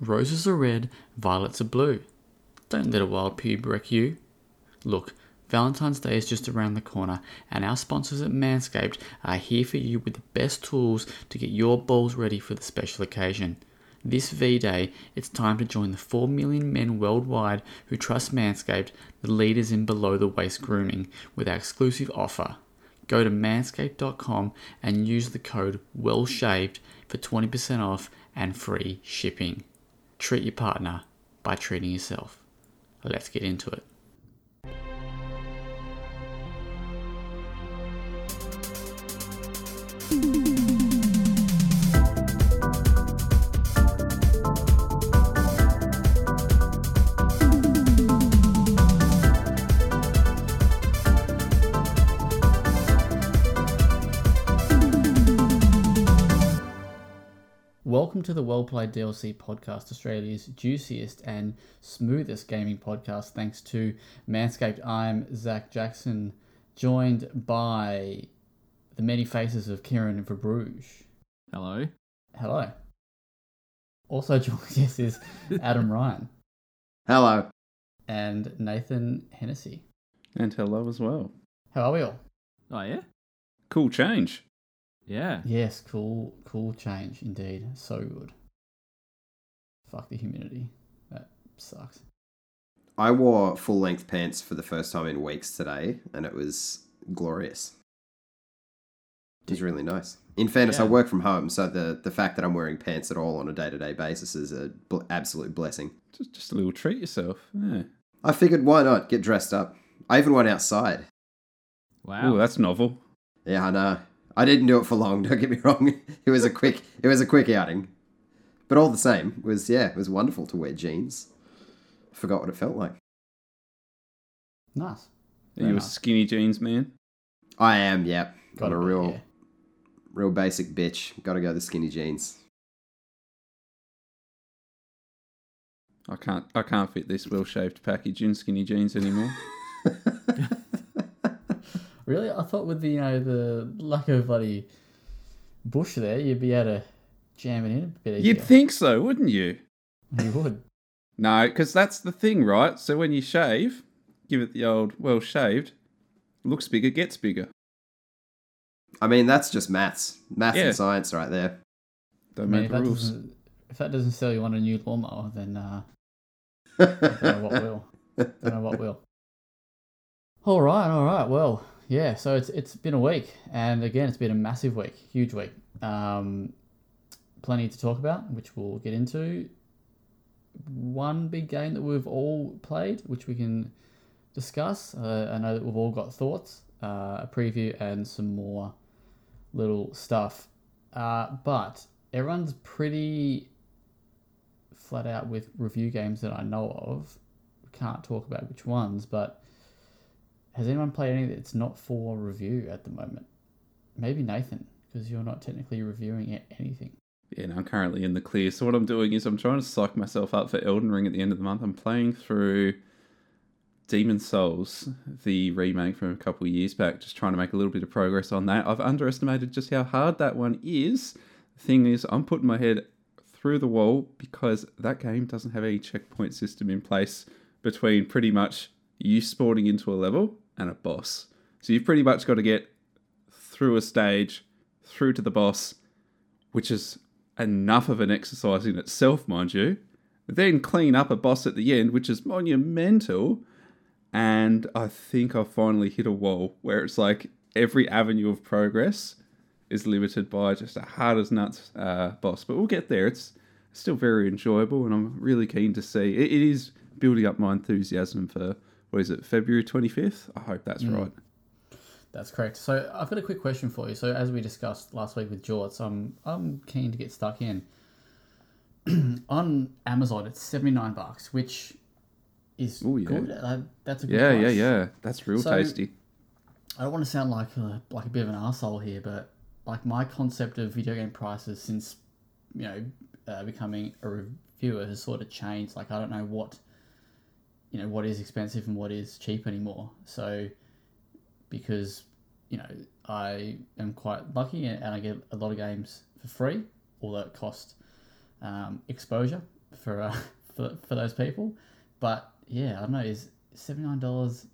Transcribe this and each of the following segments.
Roses are red, violets are blue. Don't let a wild pube wreck you. Look, Valentine's Day is just around the corner, and our sponsors at Manscaped are here for you with the best tools to get your balls ready for the special occasion. This V Day, it's time to join the 4 million men worldwide who trust Manscaped, the leaders in below the waist grooming, with our exclusive offer. Go to manscaped.com and use the code WELLSHAVED for 20% off and free shipping. Treat your partner by treating yourself. Let's get into it. Welcome to the Well Played DLC podcast, Australia's juiciest and smoothest gaming podcast. Thanks to Manscaped, I'm Zach Jackson, joined by the many faces of Kieran Verbruge. Hello. Hello. Also joining us is Adam Ryan Hello. and Nathan Hennessy. And hello as well. How are we all? Oh yeah. Cool change. Yeah. Yes, cool, cool change indeed. So good. Fuck the humidity. That sucks. I wore full length pants for the first time in weeks today, and it was glorious. It was really nice. In fairness, I work from home, so the, the fact that I'm wearing pants at all on a day to day basis is a bl- absolute blessing. Just, just a little treat yourself. Yeah. I figured why not get dressed up. I even went outside. Wow. Oh, that's novel. Yeah, I know. I didn't do it for long. Don't get me wrong. It was a quick. it was a quick outing, but all the same, it was yeah, it was wonderful to wear jeans. I Forgot what it felt like. Nice. Are you a enough. skinny jeans man? I am. Yep. Got Gotta a be, real. yeah. Real basic bitch. Gotta go the skinny jeans. I can't. I can't fit this well-shaved package in skinny jeans anymore. Really? I thought with the you know the lack of bloody bush there, you'd be able to jam it in a bit easier. You'd think so, wouldn't you? you would. No, because that's the thing, right? So when you shave, give it the old well-shaved. Looks bigger, gets bigger. I mean, that's just maths. Maths Yeah. and science right there. Don't I mean, make if the that, rules. doesn't, if that doesn't sell you on a new lawnmower, then uh, I don't know what will. don't know what will. All right, all right. Well, yeah. So it's it's been a week, and again, it's been a massive week, huge week. Um, plenty to talk about, which we'll get into. One big game that we've all played, which we can discuss. Uh, I know that we've all got thoughts, uh, a preview, and some more little stuff. Uh, but everyone's pretty flat out with review games that I know of. Can't talk about which ones, but has anyone played any that's not for review at the moment? Maybe Nathan, because you're not technically reviewing anything. Yeah, no, I'm currently in the clear. So what I'm doing is I'm trying to psych myself up for Elden Ring at the end of the month. I'm playing through Demon Souls, the remake from a couple of years back, just trying to make a little bit of progress on that. I've underestimated just how hard that one is. The thing is, I'm putting my head through the wall because that game doesn't have any checkpoint system in place between pretty much you spawning into a level and a boss. So you've pretty much got to get through a stage, through to the boss, which is enough of an exercise in itself, mind you. Then clean up a boss at the end, which is monumental. And I think I've finally hit a wall where it's like every avenue of progress is limited by just a hard as nuts uh, boss. But we'll get there. It's still very enjoyable, and I'm really keen to see. It, it is building up my enthusiasm for what is it, February 25th? I hope that's right. That's correct. So I've got a quick question for you. So as we discussed last week with Jorts, I'm I'm keen to get stuck in. On Amazon, it's seventy nine bucks, which is Ooh, yeah. good. Uh, that's a good Yeah, yeah, yeah. That's real So- tasty. I don't want to sound like a, like a bit of an asshole here, but like my concept of video game prices since you know uh, becoming a reviewer has sort of changed. Like I don't know what you know what is expensive and what is cheap anymore. So because you know I am quite lucky and I get a lot of games for free, although it costs um, exposure. for uh, for for those people. But yeah, I don't know. Is seventy nine dollars?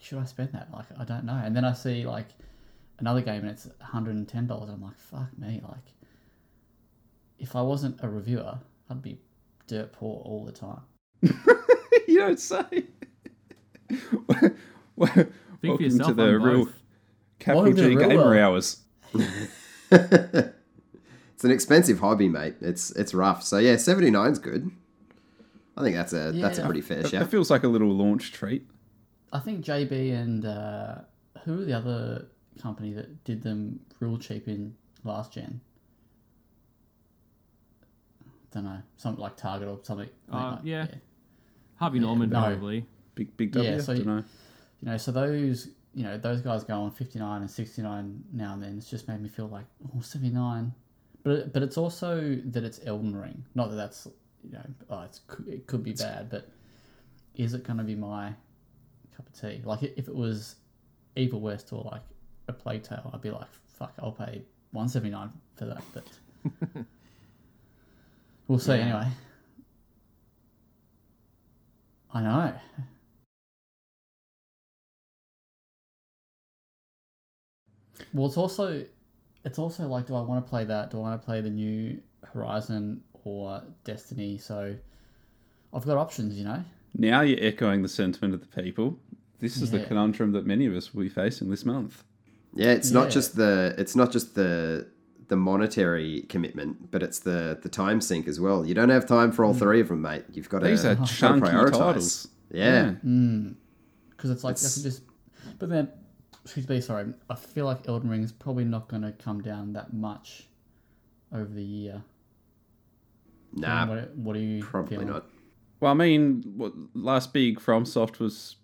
Should I spend that? Like, I don't know. And then I see like another game and it's one hundred and ten dollars. I'm like, fuck me. Like, if I wasn't a reviewer, I'd be dirt poor all the time. you don't say. Think for Welcome yourself to the on real both. capital G real gamer world. hours. it's an expensive hobby, mate. It's it's rough. So yeah, 79's good. I think that's a that's a pretty fair It shout. feels like a little launch treat. I think JB and uh, who were the other company that did them real cheap in last gen? Don't know, something like Target or something. Uh, like- yeah. Harvey Yeah, Norman no. probably. Big big W. Yeah, so don't you- know. You know, so those you know those guys go on fifty nine and sixty nine now and then. It's just made me feel like oh 79. But but it's also that it's Elden Ring. Not that that's you know oh, it's it could be bad, but is it going to be my cup of tea? Like if it was Evil West or like a Plague Tale, I'd be like fuck, I'll pay one seventy nine for that. But we'll see Yeah. anyway. I know. Well, it's also it's also like, do I want to play that? Do I want to play the new Horizon or Destiny? So I've got options, you know. Now you're echoing the sentiment of the people. This is the conundrum that many of us will be facing this month. Yeah, it's Yeah. not just the it's not just the the monetary commitment, but it's the the time sink as well. You don't have time for all hmm. three of them, mate. You've got to These are gotta chunky prioritize. titles. Yeah. Because hmm. it's like I It's- just. But then, excuse me, sorry. I feel like Elden Ring is probably not going to come down that much over the year. Nah, what, what are you probably feeling? not. Well, I mean, what last big FromSoft was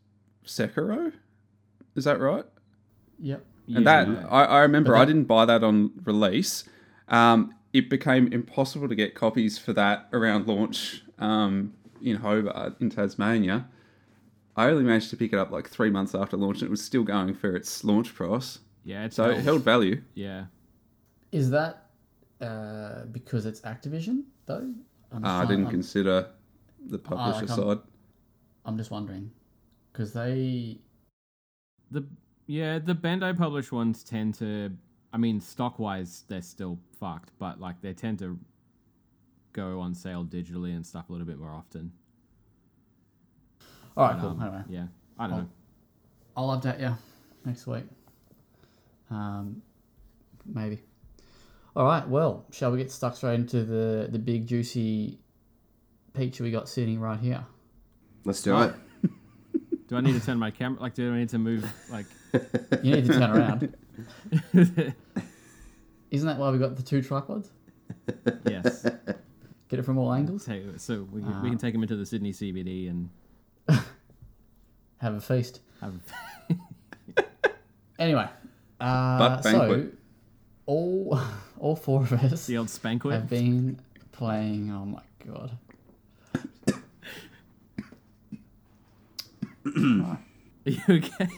Sekiro. Is that right? Yep. And that Yeah. I, I remember But I didn't buy that on release. Um, it became impossible to get copies for that around launch um, in Hobart in Tasmania. I only managed to pick it up like three months after launch, and it was still going for its launch price. Yeah, it's So it held- held value. Yeah. Is that uh, because it's Activision though? I'm, Uh, I didn't I'm, consider the publisher I'm- side. I'm just wondering because they The yeah, the Bandai published ones tend to I mean, stock wise they're still fucked, but like they tend to go on sale digitally and stuff a little bit more often. All right, But, cool. um, Anyway, Yeah. I don't I'll- know. I'll update you next week. Um, maybe. All right. Well, shall we get stuck straight into the the big juicy peach we got sitting right here? Let's do it. Do I need to turn my camera like do I need to move like You need to turn around. Isn't that why we got the two tripods? Yes. Get it from all angles. Take- so we, can Ah. we can take them into the Sydney CBD and Have a feast. have Anyway, uh, Butt so all all four of us the old spanquet. have been playing. Oh my god. Are you okay?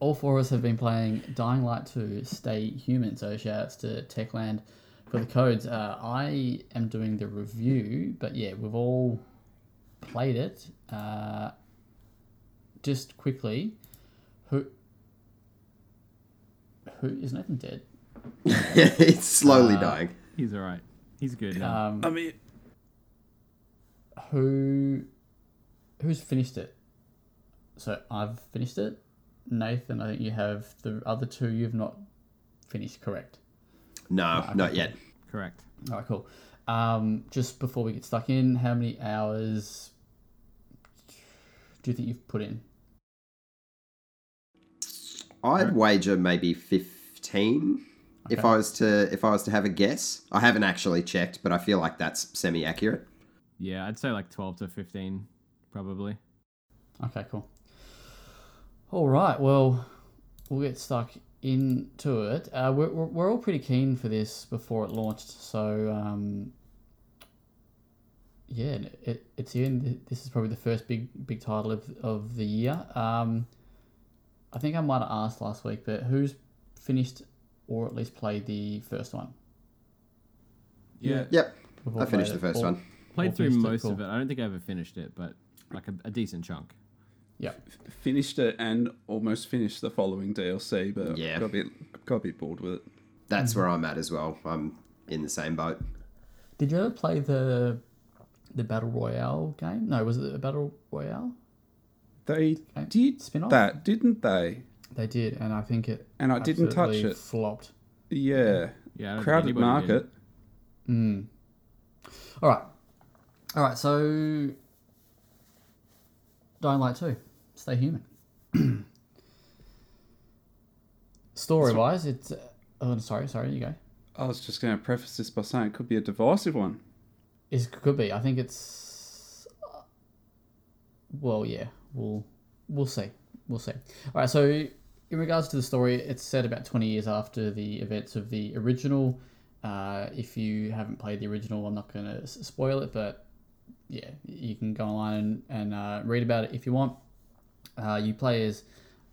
all four of us have been playing Dying Light 2 Stay Human. So shoutouts to Techland for the codes. Uh, I am doing the review, but yeah, we've all played it. Uh, just quickly, who who is Nathan dead? it's slowly Uh, dying. He's alright. He's good now. Um, I mean, who who's finished it? So I've finished it. Nathan, I think you have the other two you've not finished. Correct. No, okay, not yet. Correct. All right, cool. Um, just before we get stuck in, how many hours do you think you've put in? I'd wager maybe fifteen. If I was to if I was to have a guess, I haven't actually checked, but I feel like that's semi accurate. Yeah, I'd say like twelve to fifteen, probably. Okay, cool. All right, well, we'll get stuck into it. Uh, we're, we're, we're all pretty keen for this before it launched, so um, yeah, it, it's here. and This is probably the first big big title of, of the year. Um, I think I might have asked last week, but who's finished or at least played the first one? Yeah. Yep, We've I finished the first all, one. Played through finished it, most cool. of it. I don't think I ever finished it, but like a, a decent chunk. Yeah. Finished it and almost finished the following DLC, but Yeah. got a bit got a bit bored with it. That's where I'm at as well. I'm in the same boat. Did you ever play the the battle royale game? No, was it a battle royale? They Okay. did Spin-off? that, didn't they? They did, and I think it And I didn't touch it. Flopped. Yeah. Yeah, I don't think Crowded market. did. Mm. All right, all right. So, Dying Light two, Stay Human. Story wise, it's. Uh, oh, sorry, sorry. You go. I was just going to preface this by saying it could be a divisive one. It could be. I think it's. Well, yeah. We'll we'll see. We'll see. All right. So, in regards to the story, it's set about twenty years after the events of the original. Uh, if you haven't played the original, I'm not going to spoil it, but yeah, you can go online and, and uh, read about it if you want. Uh, you play as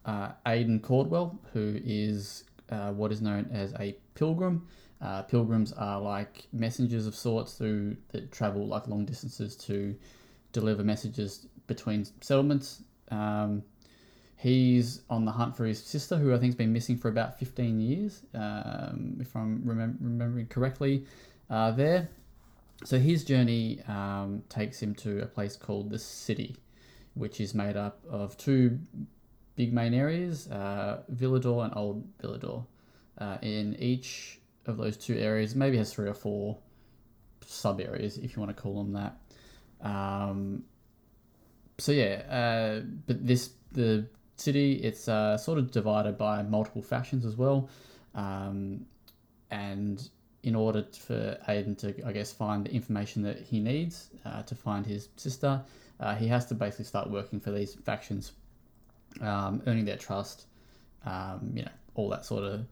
uh, Aiden Caldwell, who is uh, what is known as a pilgrim. Uh, pilgrims are like messengers of sorts who that travel like long distances to deliver messages between settlements. Um, he's on the hunt for his sister, who I think's been missing for about 15 years, um, if I'm remem- remembering correctly. Uh, there, so his journey um, takes him to a place called the City, which is made up of two big main areas, uh, Villedor and Old Villedor. Uh, in each of those two areas, maybe has three or four sub areas, if you want to call them that. Um, so yeah, uh, but this the city it's uh, sort of divided by multiple factions as well, um, and in order for Aiden to I guess find the information that he needs uh, to find his sister, uh, he has to basically start working for these factions, um, earning their trust, um, you know, all that sort of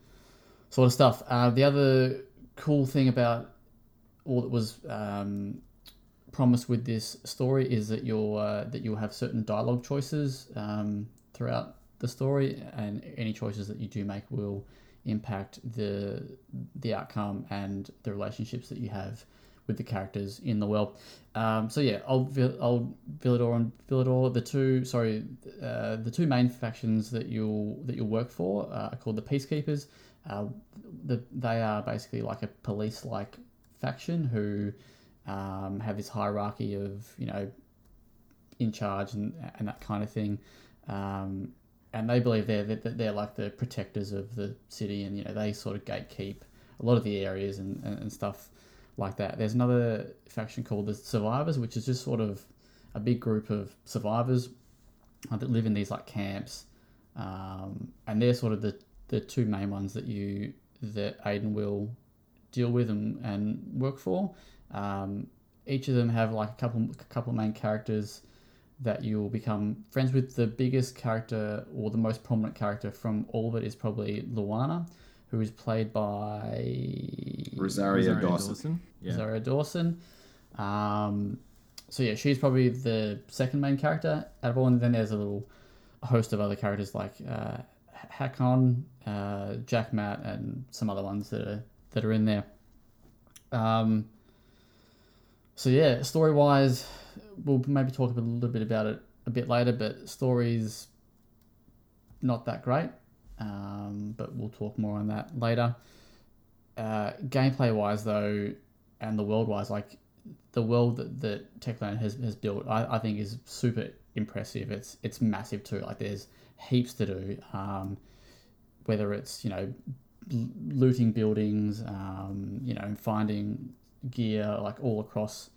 sort of stuff. Uh, the other cool thing about all that was um, promised with this story is that you'll uh, that you'll have certain dialogue choices um, throughout the story, and any choices that you do make will impact the the outcome and the relationships that you have with the characters in the world. Um, so yeah, old old Villedor and Villedor, the two sorry, uh, the two main factions that you'll that you'll work for uh, are called the Peacekeepers. Uh, the, they are basically like a police-like faction who um, have this hierarchy of you know in charge and, and that kind of thing. Um, and they believe they're, they're they're like the protectors of the city, and you know they sort of gatekeep a lot of the areas and, and, and stuff like that. There's another faction called the Survivors, which is just sort of a big group of survivors uh, that live in these like camps, um, and they're sort of the, the two main ones that you that Aiden will deal with and, and work for. Um, each of them have like a couple a couple of main characters that you'll become friends with. The biggest character or the most prominent character from all of it is probably Lawan, who is played by Rosario, Rosario Dawson. Yeah. Zara Dawson. Um, so yeah, she's probably the second main character out of all, and then there's a little host of other characters like uh, Hakon, uh, Jack Matt, and some other ones that are that are in there. Um, so yeah, story wise, we'll maybe talk a a little bit about it a bit later, but stories not that great. Um, but we'll talk more on that later. Uh, gameplay wise, though, and the world wise, like the world that, that Techland has, has built, I, I think is super impressive. It's it's massive too. Like there's heaps to do. Um, whether it's you know looting buildings, um, you know finding gear like all across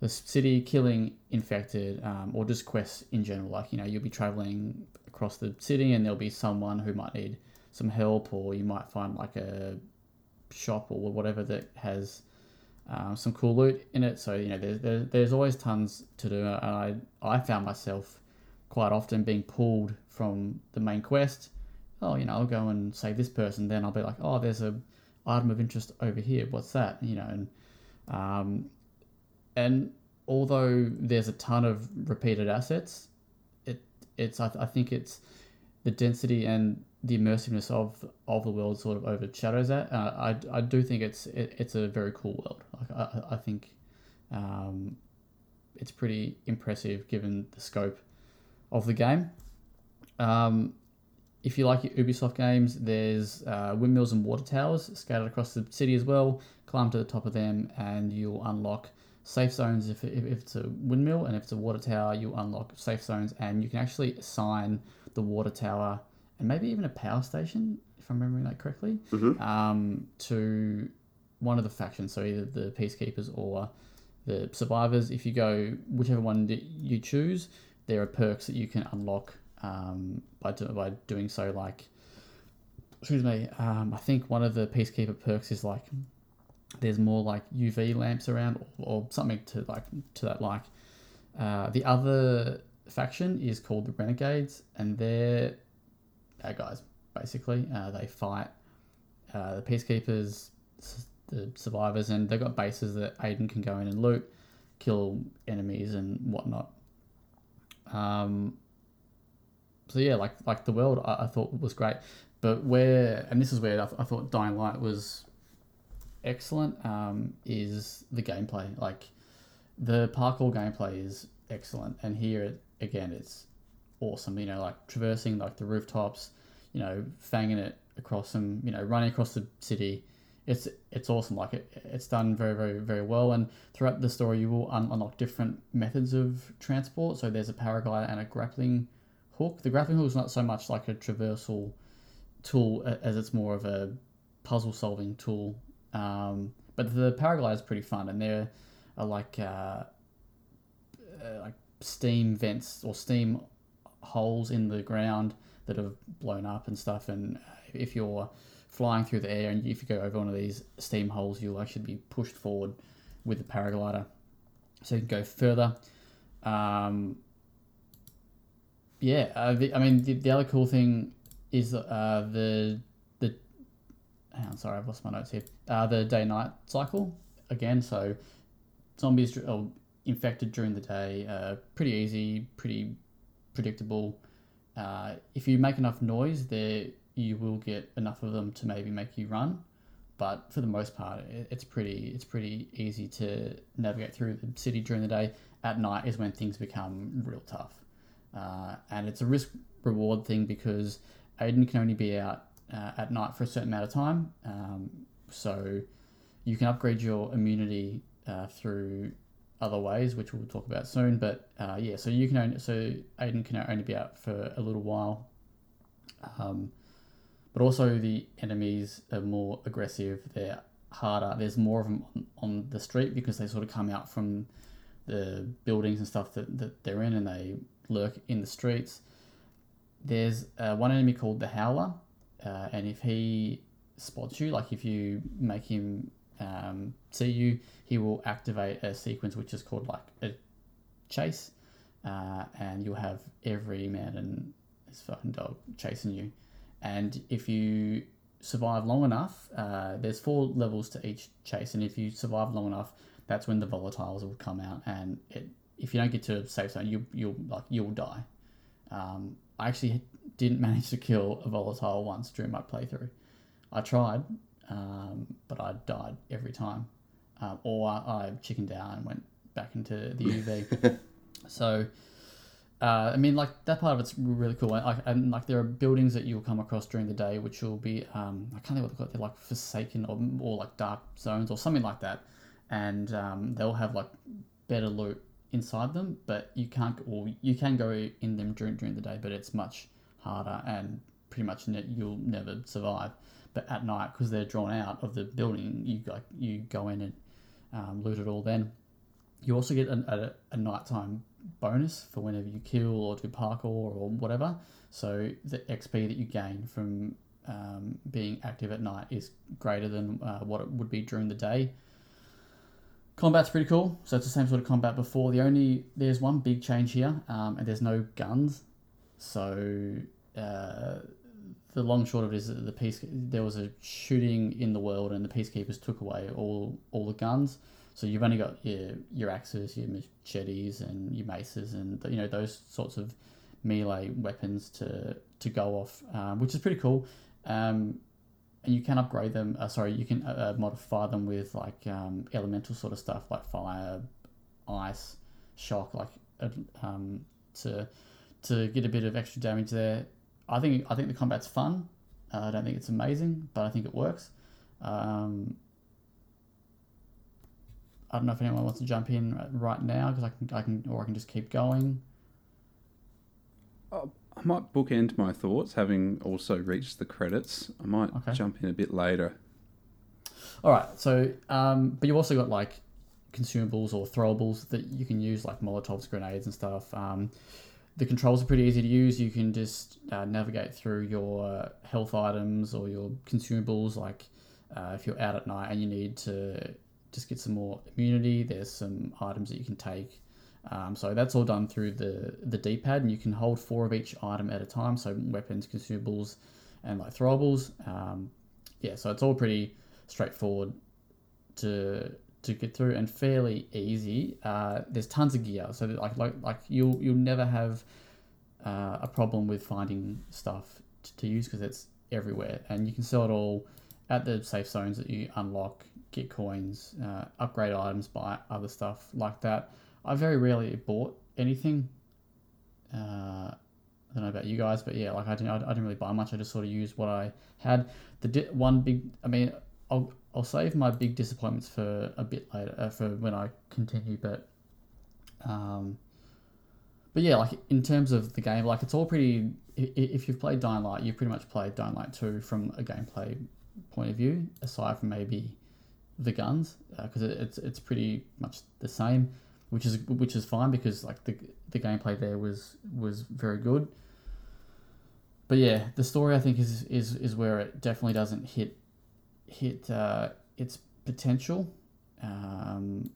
the city, killing infected, um, or just quests in general. Like you know you'll be traveling across the city and there'll be someone who might need some help, or you might find like a shop or whatever that has um, some cool loot in it. So you know, there's there, there's always tons to do, and I I found myself quite often being pulled from the main quest. Oh, you know, I'll go and save this person. Then I'll be like, oh, there's a item of interest over here. What's that? You know, and um, and although there's a ton of repeated assets, it's I, I think it's the density and the immersiveness of of the world sort of overshadows that. Uh, I, I do think it's it, it's a very cool world. Like I, I think Um, it's pretty impressive given the scope of the game. Um, if you like Ubisoft games, there's uh, windmills and water towers scattered across the city as well. Climb to the top of them, and you'll unlock safe zones if, if, if it's a windmill, and if it's a water tower, you'll unlock safe zones, and you can actually assign the water tower and maybe even a power station, if I'm remembering that correctly, um, to one of the factions, so either the peacekeepers or the survivors. If you go whichever one you choose, there are perks that you can unlock um, by do, by doing so. Like, excuse me, um, I think one of the peacekeeper perks is like there's more like UV lamps around or, or something to like to that like. Uh, the other faction is called the Renegades, and they're bad guys basically. Uh, they fight uh, the peacekeepers, the survivors, and they've got bases that Aiden can go in and loot, kill enemies and whatnot. Um, so yeah, like like the world I, I thought was great, but where and this is where I, th- I thought Dying Light was excellent. Um, is the gameplay like the parkour gameplay is excellent, and here again it's awesome. You know, like traversing like the rooftops, you know, fanging it across them, you know, running across the city. It's it's awesome. Like it, it's done very very very well. And throughout the story, you will un- unlock different methods of transport. So there's a paraglider and a grappling hook. The grappling hook is not so much like a traversal tool as it's more of a puzzle solving tool. Um, but the paraglider is pretty fun, and there are like uh, uh, like steam vents or steam holes in the ground that have blown up and stuff. And if you're flying through the air and if you go over one of these steam holes, you'll actually be pushed forward with the paraglider, so you can go further. Um, yeah, I mean the, the other cool thing is uh, the Hang sorry, I've lost my notes here. Uh, the day night cycle again. So zombies are infected during the day. Uh, pretty easy, pretty predictable. Uh, if you make enough noise, there you will get enough of them to maybe make you run. But for the most part, it, it's pretty it's pretty easy to navigate through the city during the day. At night is when things become real tough, uh, and it's a risk reward thing because Aiden can only be out uh, at night for a certain amount of time. Um, so you can upgrade your immunity uh, through other ways, which we'll talk about soon. But uh, yeah, so you can only so Aiden can only be out for a little while. Um, but also the enemies are more aggressive. They're harder. There's more of them on, on the street because they sort of come out from the buildings and stuff that, that they're in, and they lurk in the streets. There's uh, one enemy called the Howler, uh, and if he spots you, like if you make him um, see you, he will activate a sequence which is called like a chase, uh, and you'll have every man and his fucking dog chasing you. And if you survive long enough, uh, there's four levels to each chase, and if you survive long enough, that's when the volatiles will come out. And it, if you don't get to a safe zone, you you'll like you'll die. Um, I actually didn't manage to kill a volatile once during my playthrough. I tried, um, but I died every time, um, or I chickened out and went back into the UV. so, uh, I mean, like that part of it's really cool. I, and like there are buildings that you'll come across during the day, which will be um, I can't think what they're called. They're like forsaken or, or like dark zones or something like that, and um, they'll have like better loot inside them, but you can't or you can go in them during during the day, but it's much harder and pretty much ne- you'll never survive. But at night, because they're drawn out of the building, you like you go in and um, loot it all. Then you also get a, a, a nighttime bonus for whenever you kill or do parkour or whatever. So the XP that you gain from um, being active at night is greater than uh, what it would be during the day. Combat's pretty cool. So it's the same sort of combat before. The only there's one big change here, um, and there's no guns. So uh, the long short of it is that the peace there was a shooting in the world, and the peacekeepers took away all all the guns. So you've only got your your axes, your machetes, and your maces, and you know those sorts of melee weapons to to go off, um, which is pretty cool. Um, you can upgrade them. Uh, sorry, you can uh, modify them with like um, elemental sort of stuff like fire, ice, shock, like uh, um, to to get a bit of extra damage there. I think I think the combat's fun. Uh, I don't think it's amazing, but I think it works. Um, I don't know if anyone wants to jump in right now because I can I can or I can just keep going. I might bookend my thoughts, having also reached the credits. I might Okay. jump in a bit later. All right, so um, but you've also got like consumables or throwables that you can use, like Molotovs, grenades, and stuff. Um, the controls are pretty easy to use. You can just uh, navigate through your health items or your consumables. Like uh, if you're out at night and you need to just get some more immunity, there's some items that you can take. Um, so that's all done through the the D-pad, and you can hold four of each item at a time. So weapons, consumables, and like throwables. Um, yeah, so it's all pretty straightforward to to get through and fairly easy. Uh, there's tons of gear, so like like like you'll you'll never have uh, a problem with finding stuff t- to use because it's everywhere, and you can sell it all at the safe zones that you unlock, get coins, uh, upgrade items, buy other stuff like that. I very rarely bought anything. Uh, I don't know about you guys, but yeah, like I didn't, I didn't really buy much. I just sort of used what I had. The di- one big, I mean, I'll I'll save my big disappointments for a bit later, uh, for when I continue. But, um, but yeah, like in terms of the game, like it's all pretty. i- i- If you've played Dying Light, you've pretty much played Dying Light two from a gameplay point of view, aside from maybe the guns, because it, it's it's pretty much the same, which is which is fine because like the the gameplay there was was very good. But yeah, the story I think is is is where it definitely doesn't hit hit uh, its potential. Um,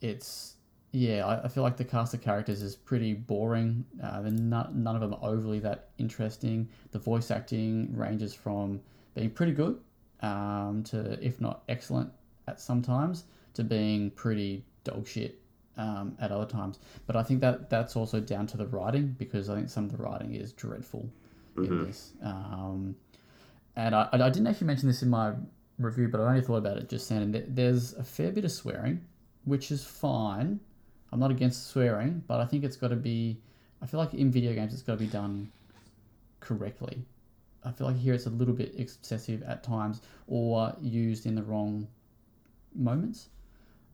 it's yeah, I, I feel like the cast of characters is pretty boring. Uh, not, none of them are overly that interesting. The voice acting ranges from being pretty good um, to, if not excellent, at some times, to being pretty dog shit um, at other times. But I think that that's also down to the writing because I think some of the writing is dreadful in this. Um, and I, I didn't actually mention this in my review, but I only thought about it just then. And there's a fair bit of swearing, which is fine. I'm not against swearing, but I think it's got to be. I feel like in video games, it's got to be done correctly. I feel like here it's a little bit excessive at times, or used in the wrong moments.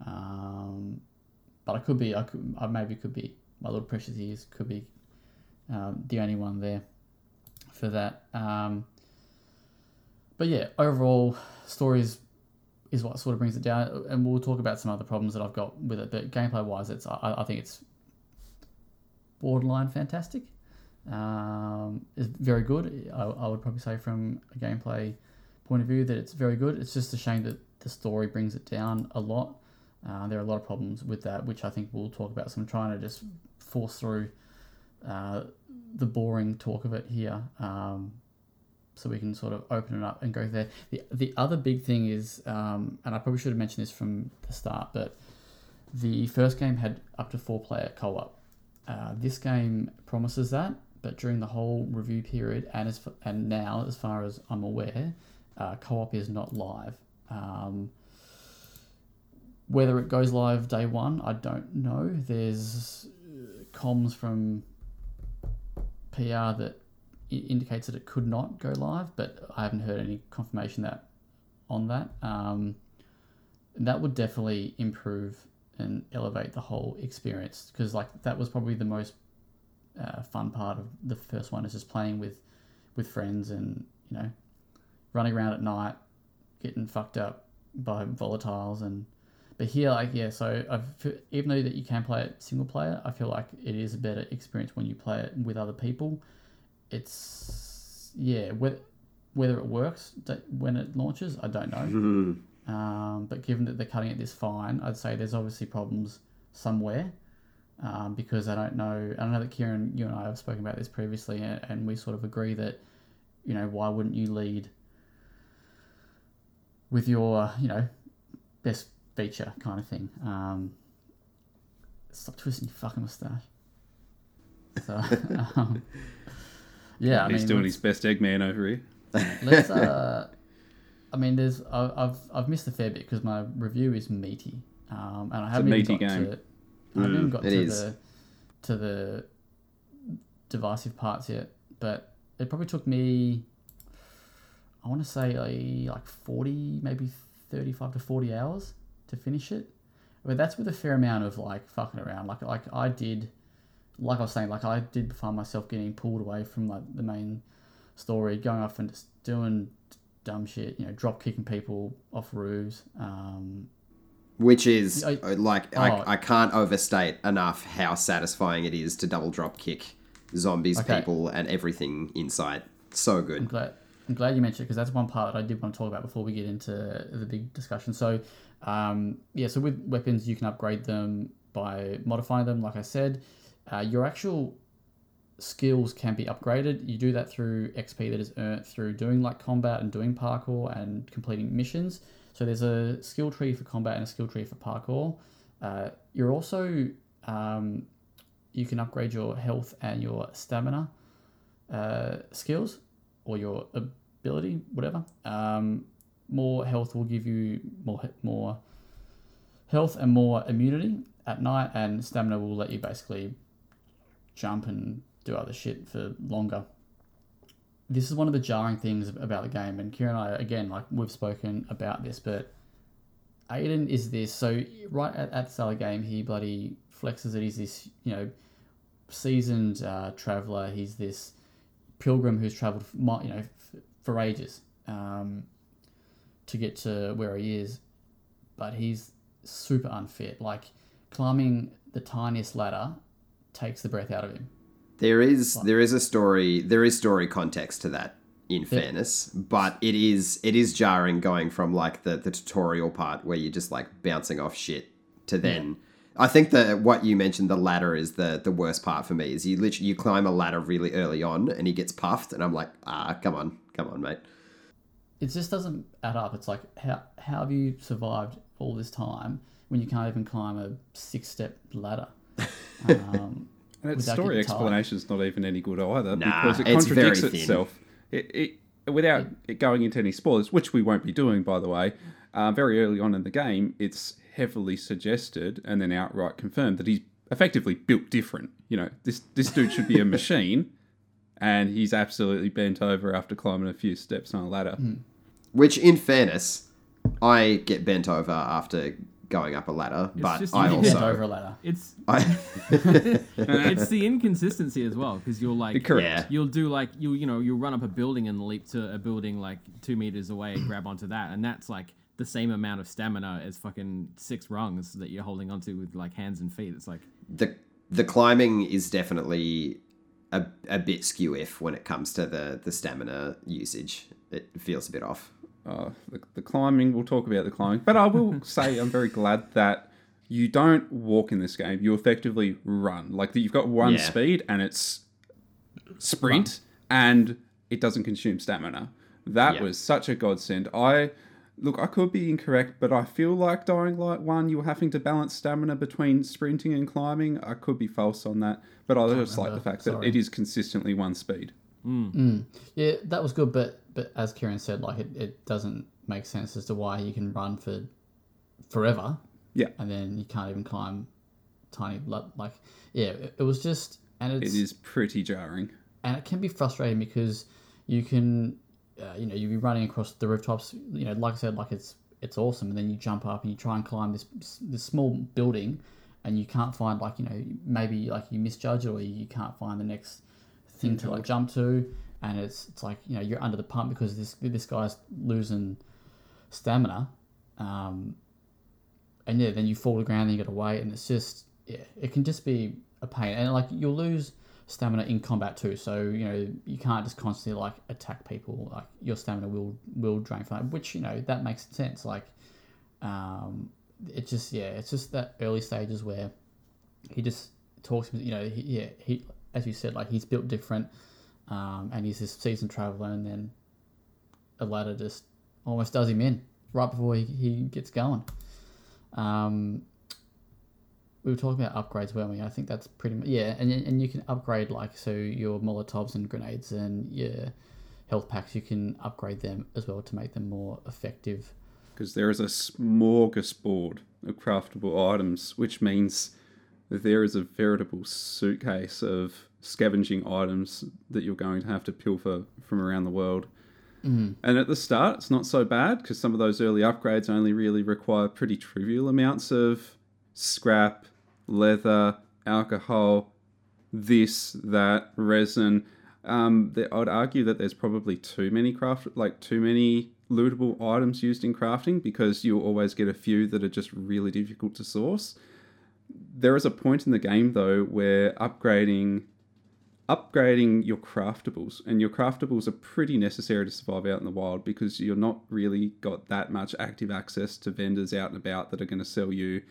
Um, but I could be. I could. I maybe could be. My little precious ears could be um, the only one there for that. Um, but yeah, overall, stories is what sort of brings it down, and we'll talk about some other problems that I've got with it. But gameplay wise, it's I, I think it's borderline fantastic. Um, it's very good. I, I would probably say from a gameplay point of view that it's very good. It's just a shame that the story brings it down a lot. Uh, there are a lot of problems with that, which I think we'll talk about. So I'm trying to just force through uh, the boring talk of it here, um, so we can sort of open it up and go there. The the other big thing is, um, and I probably should have mentioned this from the start, but the first game had up to four player co op. Uh, this game promises that, but during the whole review period and as and now, as far as I'm aware, uh, co op is not live. Um, whether it goes live day one, I don't know. There's uh, comms from PR that indicates that it could not go live, but I haven't heard any confirmation that on that. Um, that would definitely improve and elevate the whole experience because like that was probably the most uh, fun part of the first one is just playing with with friends and you know running around at night getting fucked up by volatiles and but here like yeah so I've, even though that you can play it single player i feel like it is a better experience when you play it with other people it's yeah whether, whether it works when it launches i don't know um, but given that they're cutting it this fine, I'd say there's obviously problems somewhere. Um, because I don't know, I know that Kieran, you and I have spoken about this previously, and, and we sort of agree that, you know, why wouldn't you lead with your, you know, best feature kind of thing? Um, stop twisting your fucking mustache. So, um, yeah, I He's mean, doing his best Eggman over here. Let's. Uh, I mean, there's. I- I've I've missed a fair bit because my review is meaty. um, and I haven't meaty even got game. to. I haven't even got to is. the to the divisive parts yet, but it probably took me. I want to say like, like forty, maybe thirty-five to forty hours to finish it. But that's with a fair amount of like fucking around. Like like I did, like I was saying, like I did find myself getting pulled away from like the main story, going off and just doing dumb shit. You know, drop kicking people off roofs. Um, Which is I- uh, like Oh. I, I can't overstate enough how satisfying it is to double drop kick zombies, Okay. people, and everything in sight. So good. I'm glad I'm glad you mentioned it because that's one part that I did want to talk about before we get into the big discussion. So, um, yeah, so with weapons, you can upgrade them by modifying them. Like I said, uh, your actual skills can be upgraded. You do that through XP that is earned through doing like combat and doing parkour and completing missions. So there's a skill tree for combat and a skill tree for parkour. Uh, you're also um, you can upgrade your health and your stamina uh, skills or your ability, whatever. Um, more health will give you more more health and more immunity at night, and stamina will let you basically jump and do other shit for longer. This is one of the jarring things about the game, and Kieran and I, again, like we've spoken about this, but Aiden is this. So right at, at the start of the game, he bloody flexes that he's this, you know, seasoned uh, traveler. He's this pilgrim who's traveled, mi- you know, for ages um, to get to where he is, but he's super unfit. Like climbing the tiniest ladder takes the breath out of him. There is there is a story there is story context to that in fairness, but it is it is jarring going from like the, the tutorial part where you're just like bouncing off shit to then I think that what you mentioned the ladder is the the worst part for me is you literally you climb a ladder really early on and he gets puffed and I'm like ah come on come on mate It just doesn't add up. It's like how how have you survived all this time when you can't even climb a six step ladder? Um, And its story explanation is not even any good either Nah, because it contradicts thin. itself. It, it, without it going into any spoilers, which we won't be doing, by the way, uh, very early on in the game, it's heavily suggested and then outright confirmed that he's effectively built different. You know, this this dude should be a machine, and he's absolutely bent over after climbing a few steps on a ladder. Which in fairness I get bent over after going up a ladder but just I you bent also over a ladder. It's I it's the inconsistency as well because you'll like Correct. You'll do like you you know you'll run up a building and leap to a building like two meters away and grab onto that and that's like the same amount of stamina as fucking six rungs that you're holding onto with like hands and feet. It's like the the climbing is definitely a, a bit skew if when it comes to the the stamina usage. It feels a bit off. Uh, the, the climbing. We'll talk about the climbing, but I will say I'm very glad that you don't walk in this game. You effectively run. Like you've got one Yeah. speed, and it's sprint, and it doesn't consume stamina. That Yeah. was such a godsend. I look, I could be incorrect, but I feel like Dying Light One, you were having to balance stamina between sprinting and climbing. I could be false on that, but I just like the fact that it is consistently one speed. Yeah, that was good, but but as Kieran said, like it, it doesn't make sense as to why you can run for forever. Yeah. And then you can't even climb tiny like yeah, it, it was just and It it's pretty jarring. and it can be frustrating because you can uh, you know you be running across the rooftops you know like i said like it's it's awesome and then you jump up and you try and climb this this small building and you can't find like you know maybe like you misjudge it or you can't find the next thing to like jump to and it's it's like you know you're under the pump because this this guy's losing stamina um and yeah then you fall to the ground and you got to wait and it's just yeah it can just be a pain and like you'll lose stamina in combat too so you know you can't just constantly like attack people like your stamina will will drain from that which you know that makes sense like um it just yeah it's just that early stages where he just talks you know he, yeah he as you said like he's built different um and he's this seasoned traveler and then a ladder just almost does him in right before he, he gets going um we were talking about upgrades, weren't we? I think that's pretty much yeah, and and you can upgrade like so your molotovs and grenades and your health packs. You can upgrade them as well to make them more effective. because there is a smorgasbord of craftable items, which means there is a veritable suitcase of scavenging items that you're going to have to pilfer from around the world. Mm. And at the start, it's not so bad because some of those early upgrades only really require pretty trivial amounts of scrap, leather, alcohol, this, that, resin. Um, I would argue that there's probably too many craft, like too many lootable items used in crafting because you'll always get a few that are just really difficult to source. There is a point in the game though where upgrading upgrading your craftables and your craftables are pretty necessary to survive out in the wild because you're not really got that much active access to vendors out and about that are going to sell you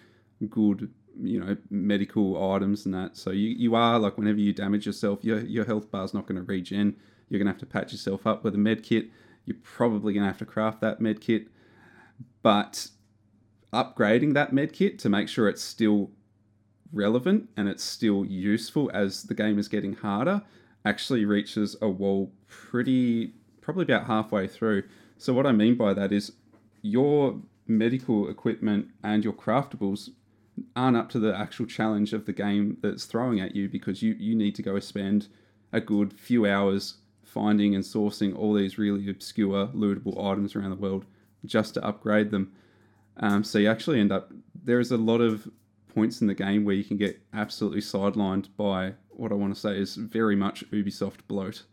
good you know medical items and that. So you, you are like whenever you damage yourself your, your health bar's not going to regen. You're going to have to patch yourself up with a med kit. You're probably going to have to craft that med kit. But upgrading that med kit to make sure it's still relevant and it's still useful as the game is getting harder actually reaches a wall pretty probably about halfway through so what i mean by that is your medical equipment and your craftables aren't up to the actual challenge of the game that's throwing at you because you, you need to go spend a good few hours finding and sourcing all these really obscure lootable items around the world just to upgrade them. Um, so you actually end up there is a lot of points in the game where you can get absolutely sidelined by what I want to say is very much Ubisoft bloat.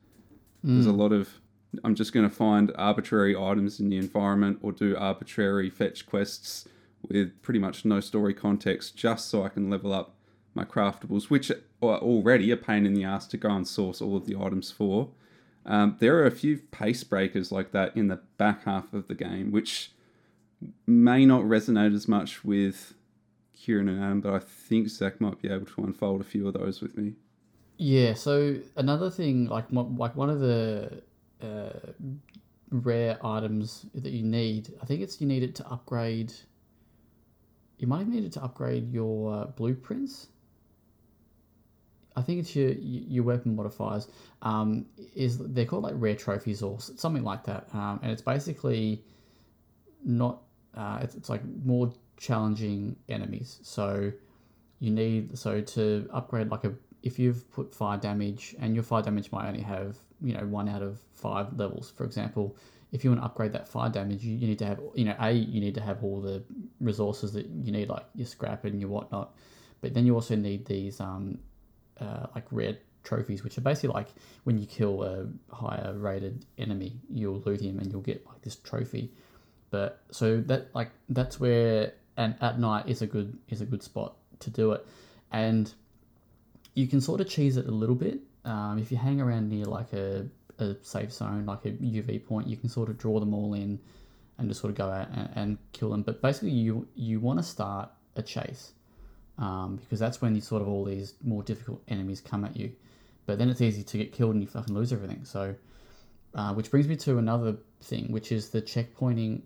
There's a lot of I'm just going to find arbitrary items in the environment or do arbitrary fetch quests with pretty much no story context just so I can level up my craftables, which are already a pain in the ass to go and source all of the items for. Um, there are a few pace breakers like that in the back half of the game, which may not resonate as much with Kieran and Adam, but I think Zach might be able to unfold a few of those with me. Yeah. So another thing, like like one of the uh, rare items that you need, I think it's you need it to upgrade. You might have needed to upgrade your uh, blueprints. I think it's your your weapon modifiers. Um, is they're called like rare trophies or something like that, um, and it's basically not. Uh, it's, it's like more challenging enemies. So you need so to upgrade like a if you've put fire damage and your fire damage might only have you know one out of five levels, for example. If you want to upgrade that fire damage, you, you need to have you know a you need to have all the resources that you need like your scrap and your whatnot, but then you also need these um uh, like rare trophies, which are basically like when you kill a higher rated enemy, you'll loot him and you'll get like this trophy. But so that like that's where and at night is a good is a good spot to do it, and you can sort of cheese it a little bit. Um, if you hang around near like a, a safe zone, like a UV point, you can sort of draw them all in and just sort of go out and, and kill them. But basically, you you want to start a chase um, because that's when you sort of all these more difficult enemies come at you. But then it's easy to get killed and you fucking lose everything. So, uh, which brings me to another thing, which is the checkpointing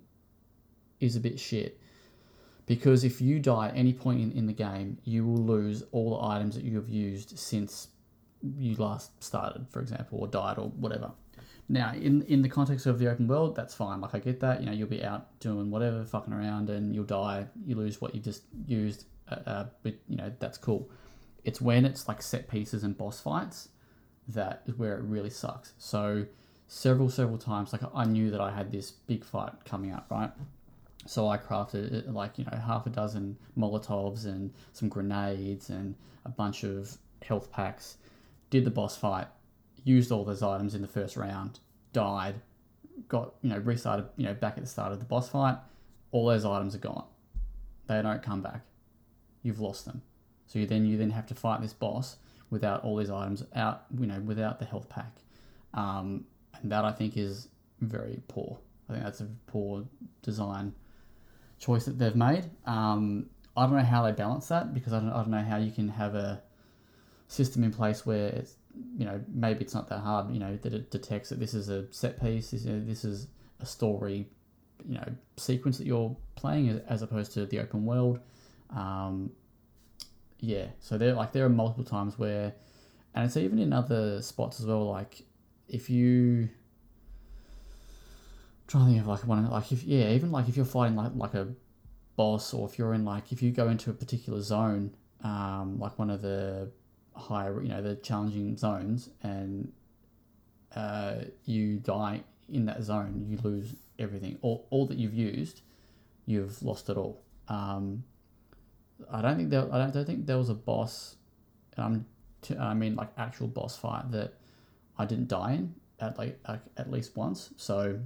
is a bit shit. Because if you die at any point in, in the game, you will lose all the items that you have used since you last started, for example, or died or whatever. Now, in in the context of the open world, that's fine. Like I get that. You know, you'll be out doing whatever, fucking around, and you'll die. You lose what you just used. Uh, uh, but you know that's cool. It's when it's like set pieces and boss fights that is where it really sucks. So several several times, like I knew that I had this big fight coming up, right? So I crafted uh, like you know half a dozen Molotovs and some grenades and a bunch of health packs. Did the boss fight, used all those items in the first round, died, got you know restarted you know back at the start of the boss fight. All those items are gone. They don't come back. You've lost them. So you then you then have to fight this boss without all these items out you know without the health pack, um, and that I think is very poor. I think that's a poor design choice that they've made. Um, I don't know how they balance that because I don't, I don't know how you can have a system in place where it's you know maybe it's not that hard you know that it detects that this is a set piece this, you know, this is a story you know sequence that you're playing as, as opposed to the open world um, yeah so there like there are multiple times where and it's even in other spots as well like if you trying to think of like one like if yeah even like if you're fighting like like a boss or if you're in like if you go into a particular zone um like one of the higher you know the challenging zones and uh you die in that zone you lose everything. All, all that you've used you've lost it all. Um i don't think there i don't, don't think there was a boss um to, i mean like actual boss fight that i didn't die in at like at, at least once. So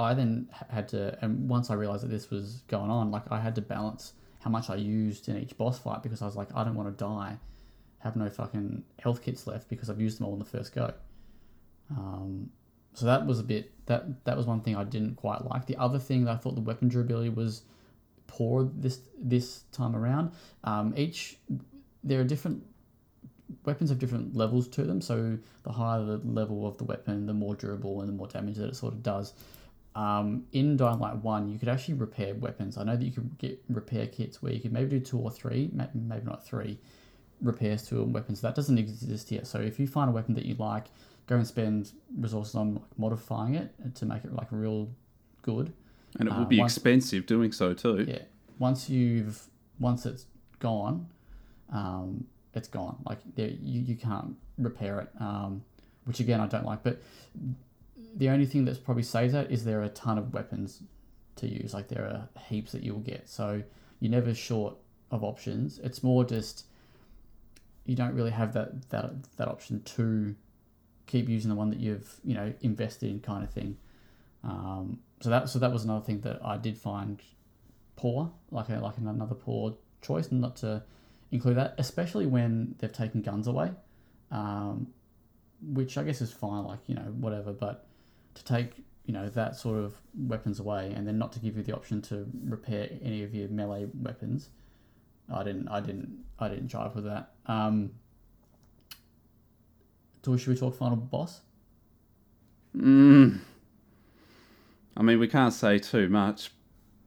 I then had to, and once I realized that this was going on, like I had to balance how much I used in each boss fight because I was like, I don't want to die, have no fucking health kits left because I've used them all in the first go. Um, so that was a bit that that was one thing I didn't quite like. The other thing that I thought the weapon durability was poor this this time around. Um, each there are different weapons have different levels to them. So the higher the level of the weapon, the more durable and the more damage that it sort of does. Um, in Dying Light 1, you could actually repair weapons. I know that you could get repair kits where you could maybe do two or three, maybe not three, repairs to a weapon. So that doesn't exist yet. So if you find a weapon that you like, go and spend resources on modifying it to make it like real good. And it Uh, will be once- expensive doing so too. Yeah. Once you've once it's gone, um, it's gone. Like there, you, you can't repair it. Um, which again I don't like. But the only thing that's probably saves that is there are a ton of weapons to use. Like there are heaps that you'll get. So you're never short of options. It's more just you don't really have that that that option to keep using the one that you've you know invested in kind of thing. Um, so that so that was another thing that I did find poor, like a, like another poor choice, not to include that, especially when they've taken guns away, um, which I guess is fine, like you know whatever. But to take you know that sort of weapons away and then not to give you the option to repair any of your melee weapons, I didn't I didn't I didn't jive with that. Um, so should we talk final boss? Mm. I mean, we can't say too much,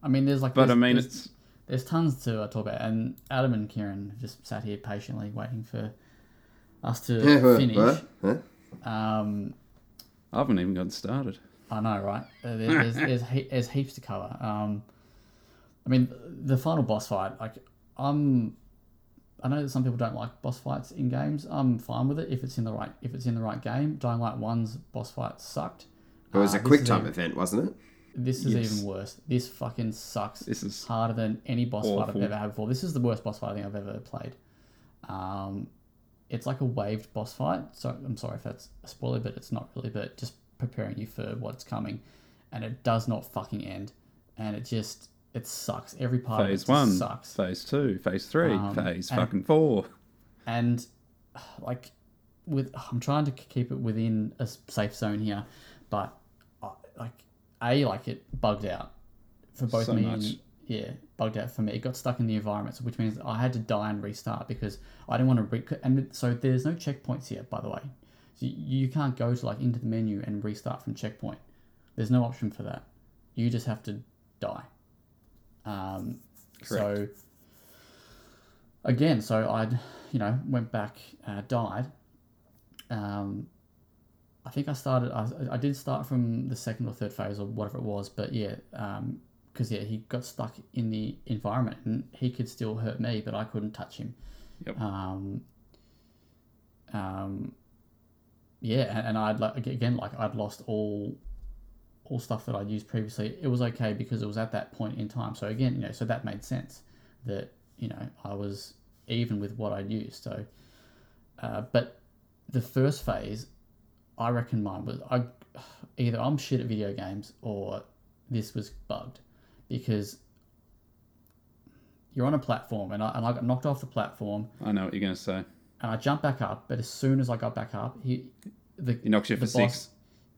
I mean, there's like but I mean, there's- it's There's tons to uh, talk about, and Adam and Kieran have just sat here patiently waiting for us to What? finish. What? Huh? Um, I haven't even gotten started. I know, right? There's there's, he- there's heaps to cover. Um, I mean, the final boss fight, like I'm, I know that some people don't like boss fights in games. I'm fine with it if it's in the right if it's in the right game. Dying Light One's boss fight sucked. It was Uh, a quick time even- event, wasn't it? This is Yes. even worse. This fucking sucks. This is harder than any boss fight I've ever had before. This is the worst boss fight I think I've ever played. Um, it's like a waved boss fight. So I'm sorry if that's a spoiler, but it's not really. But just preparing you for what's coming, and it does not fucking end, and it just it sucks. Every part phase of it just one, sucks. phase two, phase three, Um, phase and- fucking four. and like with I'm trying to keep it within a safe zone here, but uh, like a like it bugged out for both So me much. and yeah bugged out for me. It got stuck in the environment, so which means I had to die and restart because I didn't want to re- and so there's no checkpoints here by the way. So you, can't go to like into the menu and restart from checkpoint. There's no option for that. You just have to die. Um, so again, so I'd you know went back, uh, died. Um, I think I started. I, I did start from the second or third phase or whatever it was, but yeah, because yeah, he got stuck in the environment and he could still hurt me, but I couldn't touch him. Yep. Um, um, yeah, and, I'd like again like I'd lost all all stuff that I'd used previously. It was okay because it was at that point in time. So again, you know, so that made sense that you know I was even with what I'd used. So, uh, but the first phase, I reckon mine was I either I'm shit at video games or this was bugged because you're on a platform and I, and I got knocked off the platform. I know what you're going to say. and I jumped back up. But as soon as I got back up, he the He knocks you for six.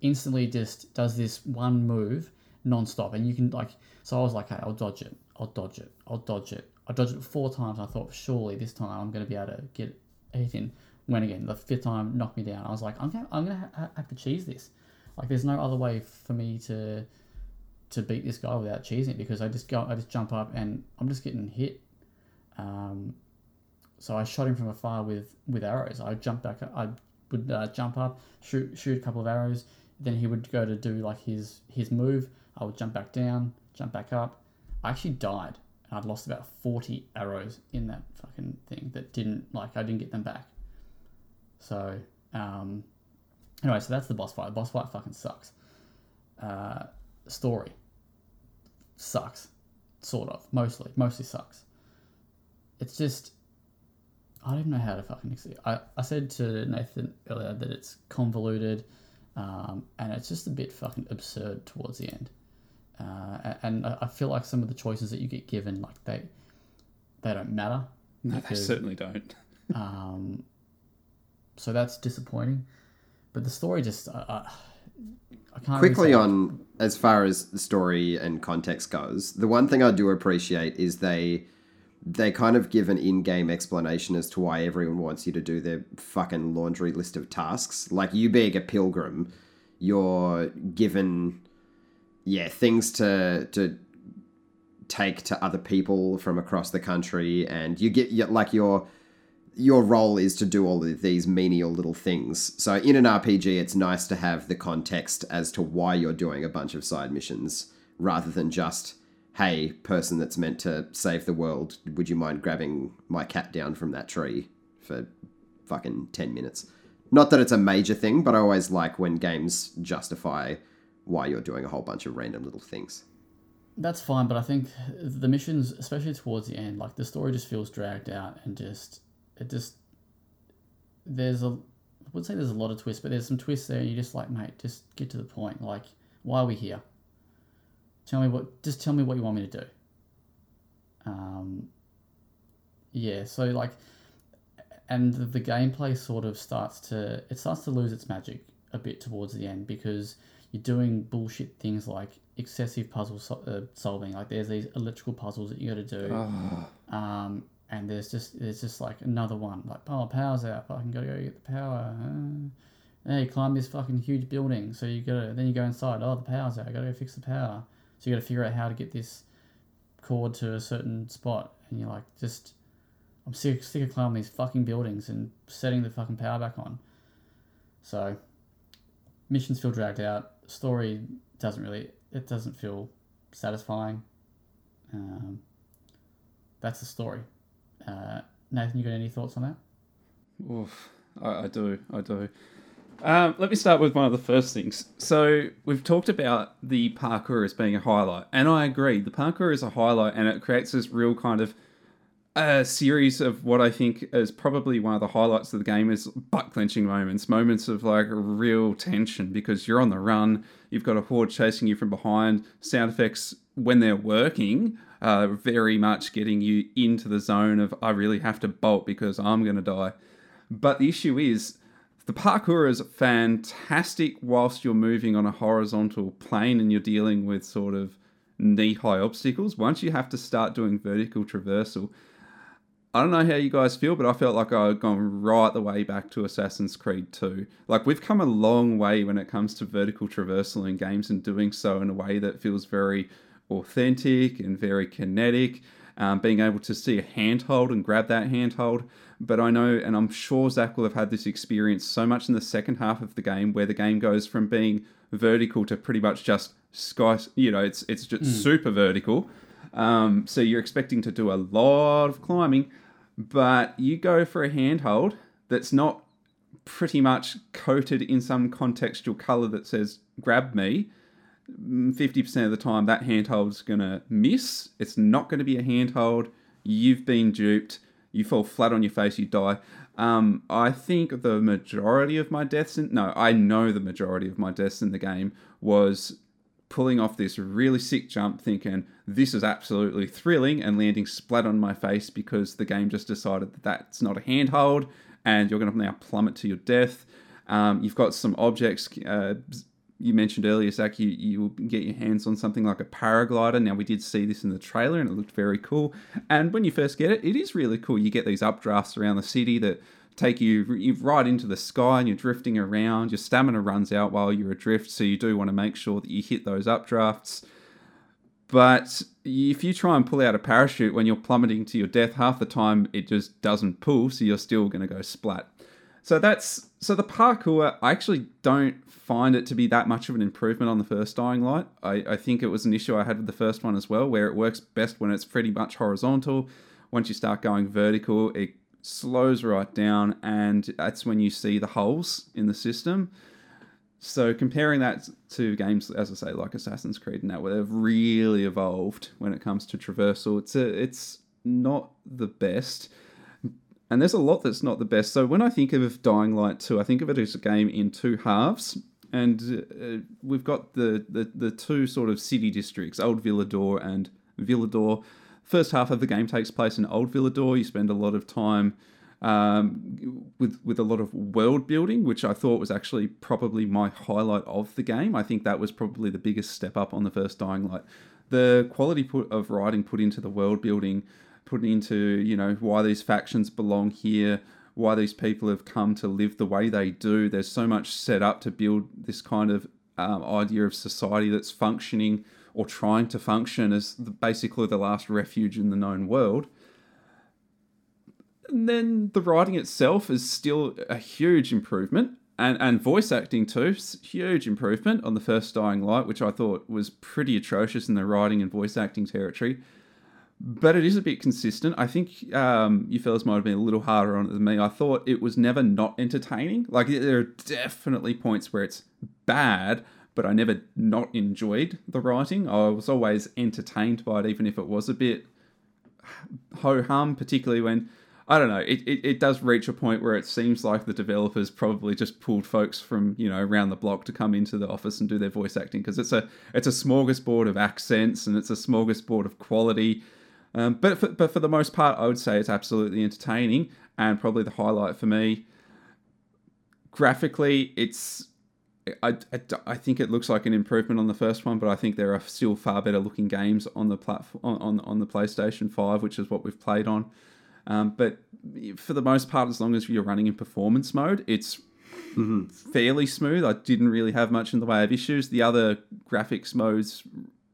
instantly just does this one move non-stop and you can like so I was like hey, I'll dodge it. I'll dodge it. I'll dodge it. I dodged it four times I thought surely this time I'm going to be able to get it in when again. The fifth time knocked me down. I was like I'm gonna, I'm gonna ha- have to cheese this. Like there's no other way for me to to beat this guy without cheesing it because I just go I just jump up and I'm just getting hit um, so I shot him from afar with with arrows I jumped back I would uh, jump up shoot shoot a couple of arrows Then he would go to do like his his move. I would jump back down, jump back up. I actually died. and I'd lost about forty arrows in that fucking thing that didn't like I didn't get them back. So um, anyway, so that's the boss fight. The boss fight fucking sucks. Uh, story sucks, sort of, mostly, mostly sucks. It's just I don't even know how to fucking explain. I, I said to Nathan earlier that it's convoluted, um, and it's just a bit fucking absurd towards the end. Uh, and I feel like some of the choices that you get given, like they, they don't matter. No, because, they certainly don't. um, so that's disappointing. But the story just, uh, quickly on as far as the story and context goes. The one thing I do appreciate is they they kind of give an in-game explanation as to why everyone wants you to do their fucking laundry list of tasks. Like you being a pilgrim, you're given yeah, things to to take to other people from across the country and you get like your your role is to do all of these menial little things. So in an RPG, it's nice to have the context as to why you're doing a bunch of side missions rather than just hey, person that's meant to save the world, would you mind grabbing my cat down from that tree for fucking 10 minutes? Not that it's a major thing, but I always like when games justify why you're doing a whole bunch of random little things. That's fine, but I think the missions, especially towards the end, like the story just feels dragged out and just, it just, there's a, I would say there's a lot of twists, but there's some twists there and you're just like, mate, just get to the point. Like, why are we here? Tell me what. Just tell me what you want me to do. Um. Yeah. So like, and the, the gameplay sort of starts to it starts to lose its magic a bit towards the end because you're doing bullshit things like excessive puzzle so- uh, solving. Like there's these electrical puzzles that you got to do. Oh. Um, and there's just there's just like another one like oh power's out. I can go get the power. Hey, climb this fucking huge building. So you gotta then you go inside. Oh, the power's out. I gotta go fix the power. So you got to figure out how to get this cord to a certain spot, and you're like, just I'm sick, sick of climbing these fucking buildings and setting the fucking power back on. So missions feel dragged out. Story doesn't really, it doesn't feel satisfying. Um, that's the story. Uh, Nathan, you got any thoughts on that? Oof, I, I do, I do. Um, let me start with one of the first things. So we've talked about the parkour as being a highlight, and I agree. The parkour is a highlight, and it creates this real kind of a series of what I think is probably one of the highlights of the game is butt clenching moments, moments of like real tension because you're on the run, you've got a horde chasing you from behind. Sound effects when they're working are very much getting you into the zone of I really have to bolt because I'm going to die. But the issue is the parkour is fantastic whilst you're moving on a horizontal plane and you're dealing with sort of knee high obstacles. Once you have to start doing vertical traversal, I don't know how you guys feel, but I felt like I'd gone right the way back to Assassin's Creed 2. Like, we've come a long way when it comes to vertical traversal in games and doing so in a way that feels very authentic and very kinetic. Um, being able to see a handhold and grab that handhold but I know, and I'm sure Zach will have had this experience so much in the second half of the game, where the game goes from being vertical to pretty much just sky. You know, it's it's just mm. super vertical. Um, so you're expecting to do a lot of climbing, but you go for a handhold that's not pretty much coated in some contextual color that says "grab me." 50% of the time, that handhold's going to miss. It's not going to be a handhold. You've been duped you fall flat on your face, you die. Um, I think the majority of my deaths in no, I know the majority of my deaths in the game was pulling off this really sick jump, thinking this is absolutely thrilling, and landing splat on my face because the game just decided that that's not a handhold, and you're going to now plummet to your death. Um, you've got some objects uh, you mentioned earlier, Zach, you, you get your hands on something like a paraglider. Now, we did see this in the trailer and it looked very cool. And when you first get it, it is really cool. You get these updrafts around the city that take you right into the sky and you're drifting around. Your stamina runs out while you're adrift, so you do want to make sure that you hit those updrafts. But if you try and pull out a parachute when you're plummeting to your death, half the time it just doesn't pull, so you're still going to go splat. So that's so the parkour. I actually don't find it to be that much of an improvement on the first Dying Light. I, I think it was an issue I had with the first one as well, where it works best when it's pretty much horizontal. Once you start going vertical, it slows right down, and that's when you see the holes in the system. So comparing that to games, as I say, like Assassin's Creed and that, where they've really evolved when it comes to traversal, it's a, it's not the best and there's a lot that's not the best. So when I think of Dying Light 2, I think of it as a game in two halves. And uh, we've got the, the, the two sort of city districts, Old Villedor and Villedor. First half of the game takes place in Old Villedor. You spend a lot of time um, with with a lot of world building, which I thought was actually probably my highlight of the game. I think that was probably the biggest step up on the first Dying Light. The quality put, of writing put into the world building put into you know why these factions belong here why these people have come to live the way they do. There's so much set up to build this kind of um, idea of society that's functioning or trying to function as the, basically the last refuge in the known world. And then the writing itself is still a huge improvement and and voice acting too huge improvement on the first dying light which i thought was pretty atrocious in the writing and voice acting territory but it is a bit consistent. I think um, you fellas might have been a little harder on it than me. I thought it was never not entertaining. Like there are definitely points where it's bad, but I never not enjoyed the writing. I was always entertained by it, even if it was a bit ho hum, particularly when I don't know. It, it, it does reach a point where it seems like the developers probably just pulled folks from you know around the block to come into the office and do their voice acting because it's a it's a smorgasbord of accents and it's a smorgasbord of quality um, but for, but for the most part, I would say it's absolutely entertaining and probably the highlight for me. Graphically, it's I, I, I, think it looks like an improvement on the first one, but I think there are still far better looking games on the platform on, on the PlayStation Five, which is what we've played on. Um, but for the most part, as long as you're running in performance mode, it's mm-hmm. fairly smooth. I didn't really have much in the way of issues. The other graphics modes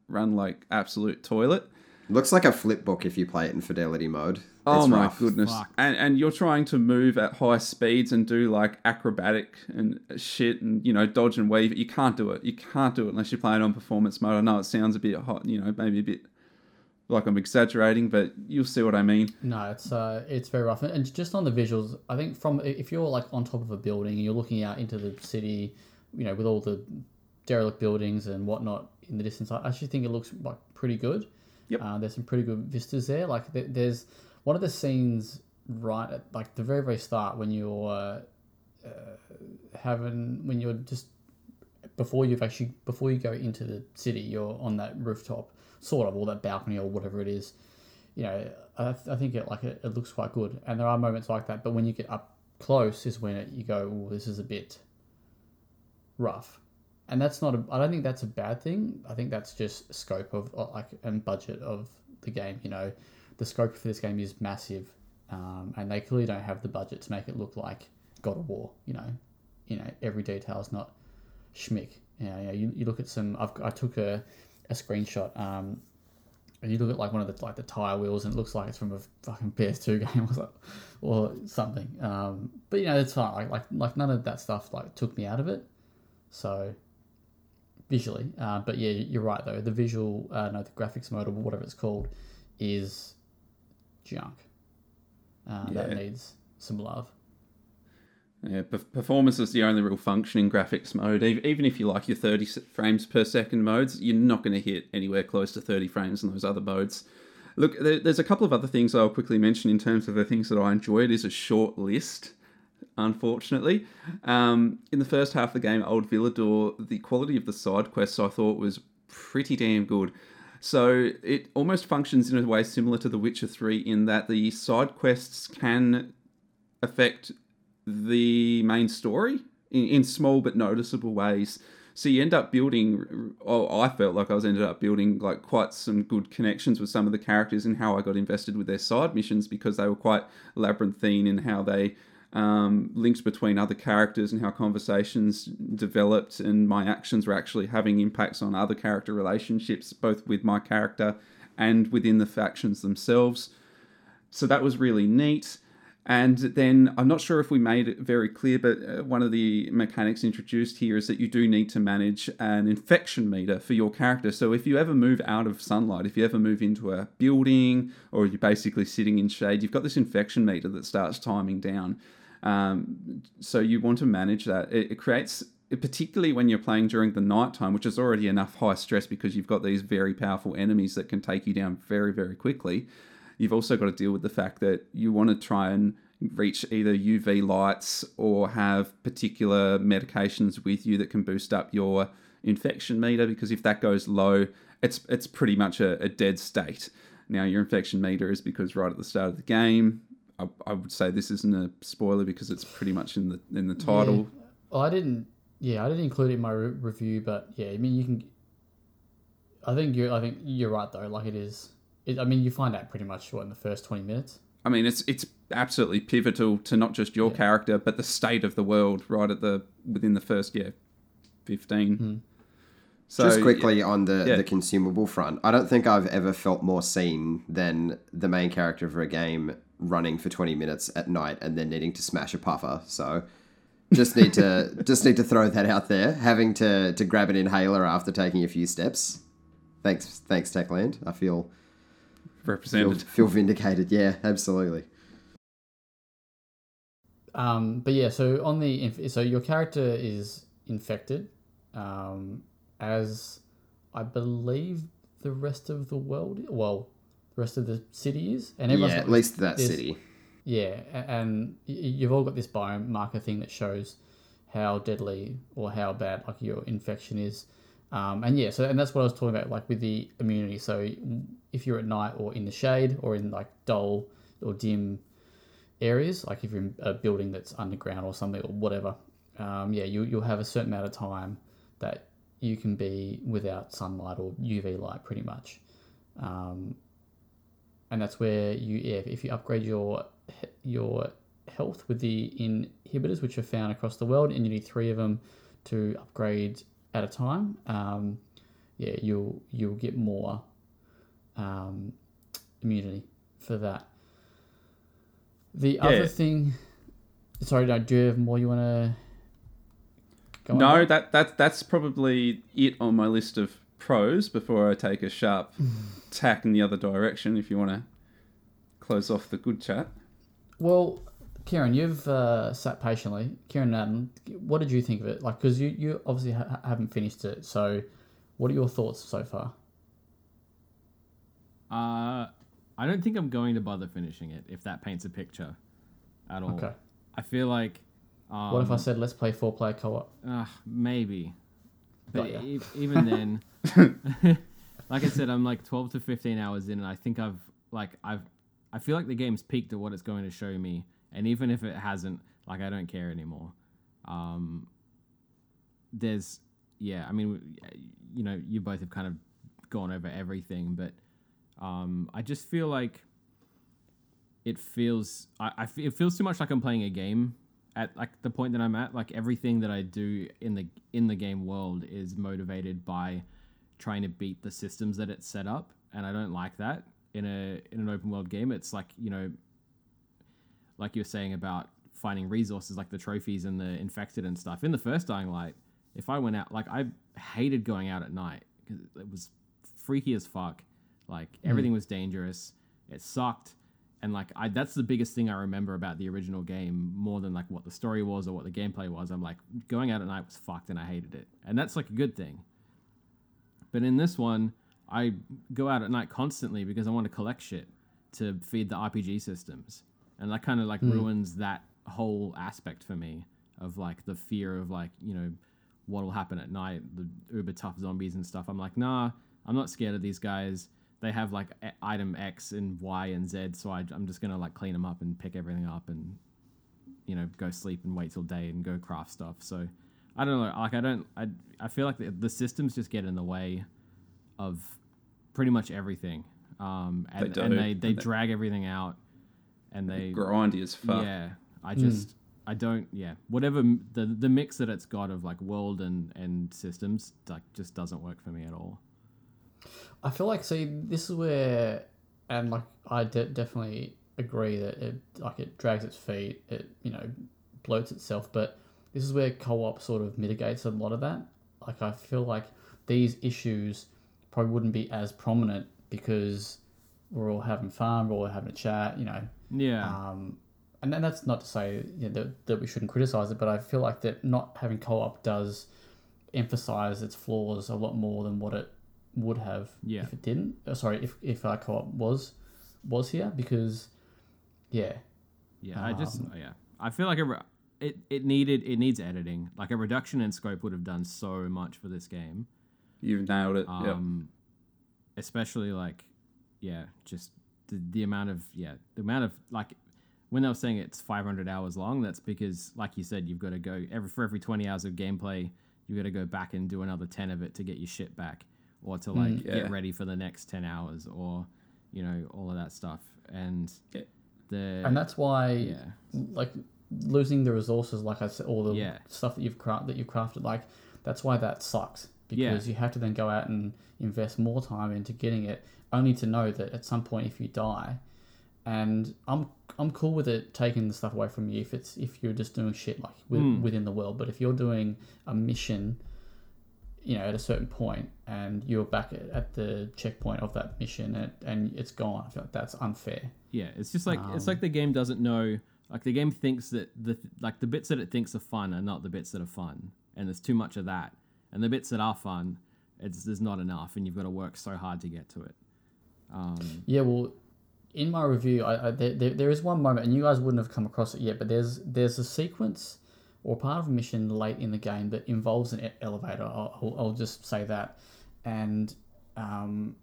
run like absolute toilet. Looks like a flip book if you play it in fidelity mode. Oh my rough. goodness! Fuck. And and you're trying to move at high speeds and do like acrobatic and shit and you know dodge and weave. You can't do it. You can't do it unless you're playing on performance mode. I know it sounds a bit hot, you know, maybe a bit like I'm exaggerating, but you'll see what I mean. No, it's uh, it's very rough. And just on the visuals, I think from if you're like on top of a building and you're looking out into the city, you know, with all the derelict buildings and whatnot in the distance, I actually think it looks like pretty good. Yep. Uh, there's some pretty good vistas there. Like there's one of the scenes right at like the very very start when you're uh, having when you're just before you've actually before you go into the city, you're on that rooftop, sort of, or that balcony or whatever it is. You know, I, I think it like it, it looks quite good, and there are moments like that. But when you get up close, is when it, you go, "Oh, this is a bit rough." And that's not a, I don't think that's a bad thing. I think that's just scope of uh, like and budget of the game. You know, the scope for this game is massive, um, and they clearly don't have the budget to make it look like God of War. You know, you know every detail is not schmick. You you, you look at some. I've, I took a, a screenshot. Um, and you look at like one of the like the tire wheels, and it looks like it's from a fucking PS2 game or, or something. Um, but you know, it's fine. Like, like like none of that stuff like took me out of it. So visually. Uh, but yeah, you're right though. The visual, uh, no, the graphics mode or whatever it's called, is junk. Uh, yeah. That needs some love. Yeah, performance is the only real functioning graphics mode. Even if you like your 30 frames per second modes, you're not going to hit anywhere close to 30 frames in those other modes. Look, there's a couple of other things I'll quickly mention in terms of the things that I enjoyed. Is a short list unfortunately. Um, in the first half of the game, Old Villedor, the quality of the side quests I thought was pretty damn good. So it almost functions in a way similar to The Witcher 3 in that the side quests can affect the main story in, in small but noticeable ways. So you end up building. Oh, I felt like I was ended up building like quite some good connections with some of the characters and how I got invested with their side missions because they were quite labyrinthine in how they um, links between other characters and how conversations developed and my actions were actually having impacts on other character relationships, both with my character and within the factions themselves. So that was really neat. And then I'm not sure if we made it very clear, but uh, one of the mechanics introduced here is that you do need to manage an infection meter for your character. So if you ever move out of sunlight, if you ever move into a building, or you're basically sitting in shade, you've got this infection meter that starts timing down. Um, so you want to manage that. It, it creates particularly when you're playing during the night time, which is already enough high stress because you've got these very powerful enemies that can take you down very, very quickly you've also got to deal with the fact that you want to try and reach either UV lights or have particular medications with you that can boost up your infection meter because if that goes low, it's it's pretty much a, a dead state. Now your infection meter is because right at the start of the game, I, I would say this isn't a spoiler because it's pretty much in the in the title. Yeah. Well, I didn't. Yeah, I didn't include it in my re- review, but yeah, I mean you can. I think you're. I think you're right though. Like it is it, I mean, you find out pretty much what in the first twenty minutes. I mean, it's it's absolutely pivotal to not just your yeah. character, but the state of the world right at the within the first yeah fifteen. Mm. So, just quickly yeah. on the, yeah. the consumable front, I don't think I've ever felt more seen than the main character of a game running for 20 minutes at night and then needing to smash a puffer. So just need to just need to throw that out there. Having to to grab an inhaler after taking a few steps. Thanks thanks Techland. I feel represented. Feel, feel vindicated. Yeah, absolutely. Um, but yeah, so on the so your character is infected, um, as I believe the rest of the world. Well, the rest of the city is, and yeah, at least that city. Yeah, and you've all got this biomarker thing that shows how deadly or how bad like your infection is. Um, and yeah, so and that's what I was talking about, like with the immunity. So if you're at night or in the shade or in like dull or dim areas, like if you're in a building that's underground or something or whatever, um, yeah, you you'll have a certain amount of time that you can be without sunlight or UV light, pretty much. Um, and that's where you, yeah, if you upgrade your your health with the inhibitors, which are found across the world, and you need three of them to upgrade at a time, um, yeah, you'll you'll get more um, immunity for that. The yeah. other thing, sorry, no, do you have more you want to? Go No, that that that's probably it on my list of pros before I take a sharp tack in the other direction. If you want to close off the good chat. Well, Kieran, you've uh, sat patiently. Kieran, um, what did you think of it? Like, because you, you obviously ha- haven't finished it. So, what are your thoughts so far? Uh, I don't think I'm going to bother finishing it if that paints a picture at all. Okay. I feel like. Um, what if I said let's play four player co op? Uh, maybe. But e- even then, like I said, I'm like 12 to 15 hours in, and I think I've like I've I feel like the game's peaked at what it's going to show me and even if it hasn't, like I don't care anymore. Um, there's, yeah, I mean, you know, you both have kind of gone over everything, but um, I just feel like it feels, I, I it feels too much like I'm playing a game at like the point that I'm at. Like everything that I do in the in the game world is motivated by trying to beat the systems that it's set up, and I don't like that in a in an open world game. It's like you know like you're saying about finding resources like the trophies and the infected and stuff. In the first Dying Light, if I went out, like I hated going out at night because it was freaky as fuck. Like mm. everything was dangerous. It sucked. And like I that's the biggest thing I remember about the original game more than like what the story was or what the gameplay was. I'm like going out at night was fucked and I hated it. And that's like a good thing. But in this one, I go out at night constantly because I want to collect shit to feed the RPG systems and that kind of like mm. ruins that whole aspect for me of like the fear of like you know what'll happen at night, the uber tough zombies and stuff. I'm like, nah, I'm not scared of these guys. They have like item X and Y and Z, so I, I'm just gonna like clean them up and pick everything up and you know go sleep and wait till day and go craft stuff. So I don't know, like I don't, I I feel like the, the systems just get in the way of pretty much everything, um, and they, and they, they drag everything out and they grindy as fuck. Yeah, I just mm. I don't yeah whatever the the mix that it's got of like world and and systems like just doesn't work for me at all. I feel like see this is where and like I de- definitely agree that it like it drags its feet, it you know bloats itself, but this is where co-op sort of mitigates a lot of that. Like I feel like these issues probably wouldn't be as prominent because we're all having fun, we're all having a chat, you know. Yeah. Um, and then that's not to say you know, that, that we shouldn't criticize it, but I feel like that not having co-op does emphasize its flaws a lot more than what it would have Yeah. if it didn't. Uh, sorry, if if our co-op was was here because yeah, Yeah, I just Um, yeah, I feel like a it it needed it needs editing. Like a reduction in scope would have done so much for this game. You've nailed it. yeah. Um, especially like yeah, just the, the amount of yeah, the amount of like when they were saying it's 500 hours long, that's because like you said, you've got to go every for every 20 hours of gameplay, you've got to go back and do another 10 of it to get your shit back, or to like Mm, yeah. get ready for the next 10 hours, or you know all of that stuff, and Yeah. the and that's why yeah. like losing the resources, like I said, all the Yeah. stuff that you've craft that you've crafted, like that's why that sucks because you have to then go out and invest more time into getting it, only to know that at some point if you die, and I'm I'm cool with it taking the stuff away from you if it's if you're just doing shit like with, Mm. within the world, but if you're doing a mission. You know, at a certain point, and you're back at, at the checkpoint of that mission, and, and it's gone. I feel like that's unfair. Yeah, it's just like it's Um, like the game doesn't know. Like the game thinks that the like the bits that it thinks are fun are not the bits that are fun, and there's too much of that. And the bits that are fun, it's there's not enough, and you've got to work so hard to get to it. Um, Yeah, well, in my review, I, I there, there, there is one moment, and you guys wouldn't have come across it yet, but there's there's a sequence or part of a mission late in the game that involves an elevator. I'll, I'll, I'll just say that, and um,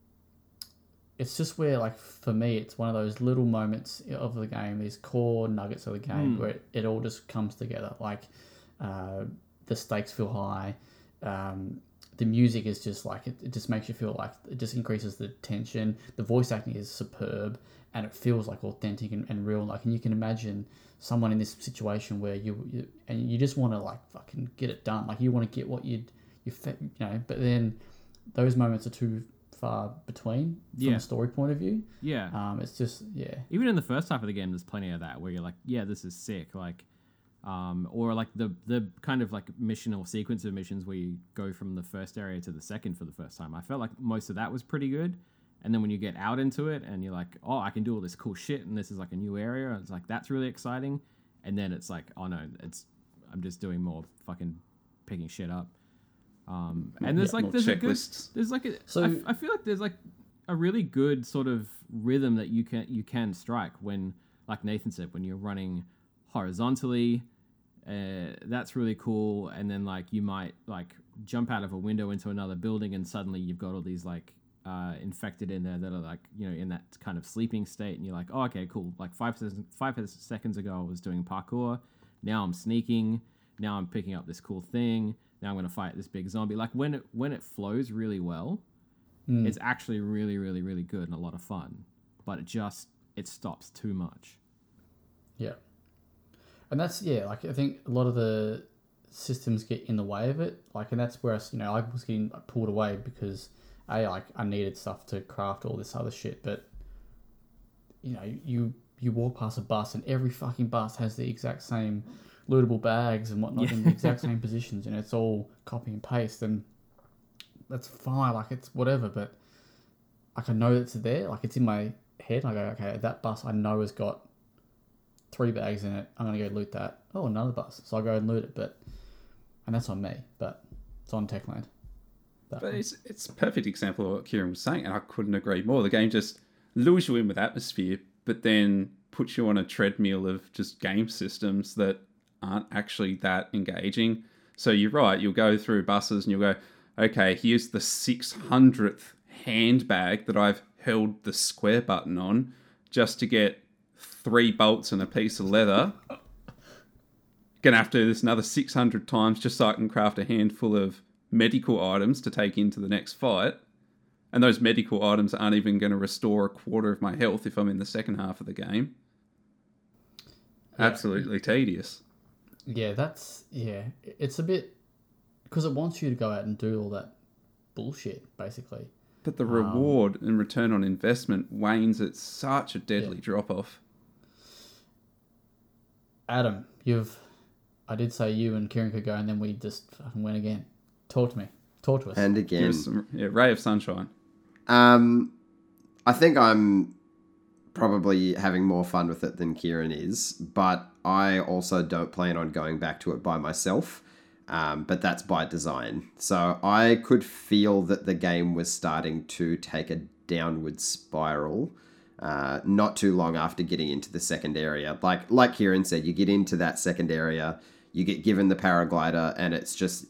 it's just where like for me, it's one of those little moments of the game, these core nuggets of the game Mm. where it, it all just comes together. Like uh, the stakes feel high. Um, the music is just like it, it just makes you feel like it just increases the tension the voice acting is superb and it feels like authentic and, and real like and you can imagine someone in this situation where you, you and you just want to like fucking get it done like you want to get what you'd you fe- you know but then those moments are too far between from Yeah. a story point of view yeah, um it's just yeah even in the first half of the game, there's plenty of that where you're like, yeah, this is sick, like, um, or like the the kind of like mission or sequence of missions where you go from the first area to the second for the first time. I felt like most of that was pretty good. And then when you get out into it and you're like, oh, I can do all this cool shit, and this is like a new area, it's like that's really exciting. And then it's like, oh no, it's I'm just doing more fucking picking shit up. Um, and there's Yeah, like more there's a good there's like a So- I f- I feel like there's like a really good sort of rhythm that you can you can strike when like Nathan said when you're running horizontally uh, that's really cool and then like you might like jump out of a window into another building and suddenly you've got all these like uh, infected in there that are like you know in that kind of sleeping state and you're like oh okay cool like five, five seconds ago I was doing parkour now I'm sneaking now I'm picking up this cool thing now I'm gonna fight this big zombie like when it when it flows really well Mm. it's actually really really really good and a lot of fun but it just it stops too much Yeah. And that's yeah, like I think a lot of the systems get in the way of it. Like and that's where I, you know, I was getting pulled away because A like I needed stuff to craft all this other shit, but you know, you you walk past a bus and every fucking bus has the exact same lootable bags and whatnot in the exact same positions and it's all copy and paste and that's fine, like it's whatever, but like I know it's there, like it's in my head. I go, okay, that bus I know has got three bags in it. I'm gonna go loot that. Oh, another bus. So I go and loot it, but and that's on me. But it's on Techland. But one. it's it's a perfect example of what Kieran was saying, and I couldn't agree more. The game just lures you in with atmosphere, but then puts you on a treadmill of just game systems that aren't actually that engaging. So you're right, you'll go through buses and you'll go, okay, here's the 600th handbag that I've held the square button on just to get three bolts and a piece of leather. Gonna have to do this another 600 times just so I can craft a handful of medical items to take into the next fight. And those medical items aren't even going to restore a quarter of my health if I'm in the second half of the game. Absolutely tedious. yeah, that's yeah. It's a bit because it wants you to go out and do all that bullshit, basically. But the um, reward and return on investment wanes at such a deadly drop off. Adam, you've. I did say you and Kieran could go, and then we just fucking went again. Talk to me. Talk to us. And Give again, us some yeah, ray of sunshine. Um, I think I'm probably having more fun with it than Kieran is, but I also don't plan on going back to it by myself. Um, but that's by design. So I could feel that the game was starting to take a downward spiral. Uh, not too long after getting into the second area, like like Kieran said, you get into that second area, you get given the paraglider, and it's just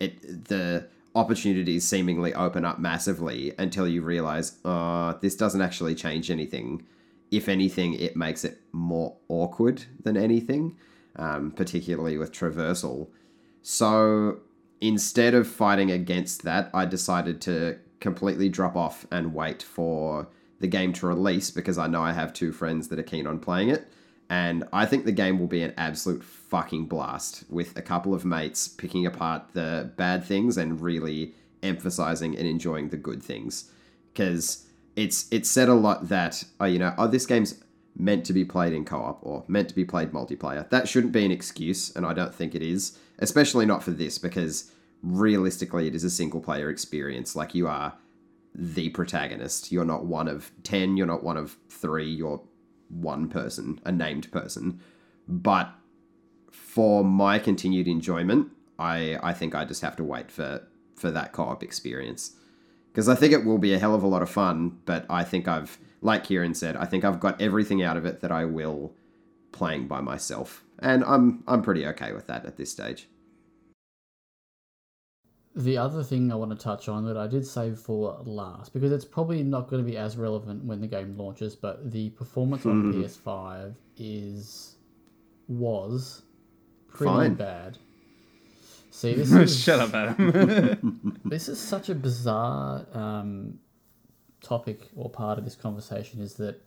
it the opportunities seemingly open up massively until you realize, uh, this doesn't actually change anything. If anything, it makes it more awkward than anything, um, particularly with traversal. So instead of fighting against that, I decided to completely drop off and wait for the game to release because I know I have two friends that are keen on playing it. And I think the game will be an absolute fucking blast with a couple of mates picking apart the bad things and really emphasizing and enjoying the good things. Because it's it's said a lot that oh you know oh this game's meant to be played in co-op or meant to be played multiplayer. That shouldn't be an excuse, and I don't think it is, especially not for this because realistically it is a single player experience. Like you are the protagonist. You're not one of 10, you're not one of 3, you're one person, a named person. But for my continued enjoyment, I I think I just have to wait for for that co-op experience. Because I think it will be a hell of a lot of fun, but I think I've like Kieran said, I think I've got everything out of it that I will playing by myself. And I'm I'm pretty okay with that at this stage. The other thing I want to touch on that I did save for last, because it's probably not going to be as relevant when the game launches, but the performance on Mhm. PS5 is was pretty Fine. bad. See, this is Shut up, Adam. this is such a bizarre um, topic or part of this conversation is that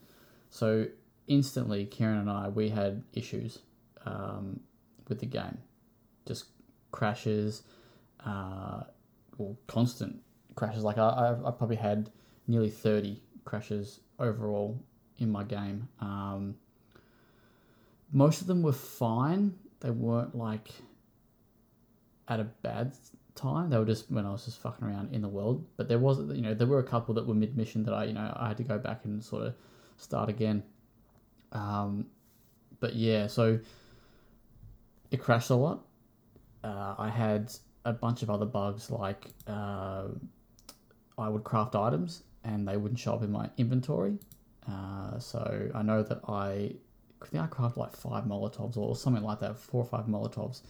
so instantly Kieran and I we had issues um, with the game, just crashes, uh, or constant crashes. Like I, I, I probably had nearly thirty crashes overall in my game. Um, most of them were fine. They weren't like at a bad time. They were just when I was just fucking around in the world. But there was, you know, there were a couple that were mid mission that I, you know, I had to go back and sort of start again. Um, but yeah, so it crashed a lot. Uh, I had a bunch of other bugs like uh, I would craft items and they wouldn't show up in my inventory. Uh, so I know that I, I think I crafted like five Molotovs or something like that, four or five Molotovs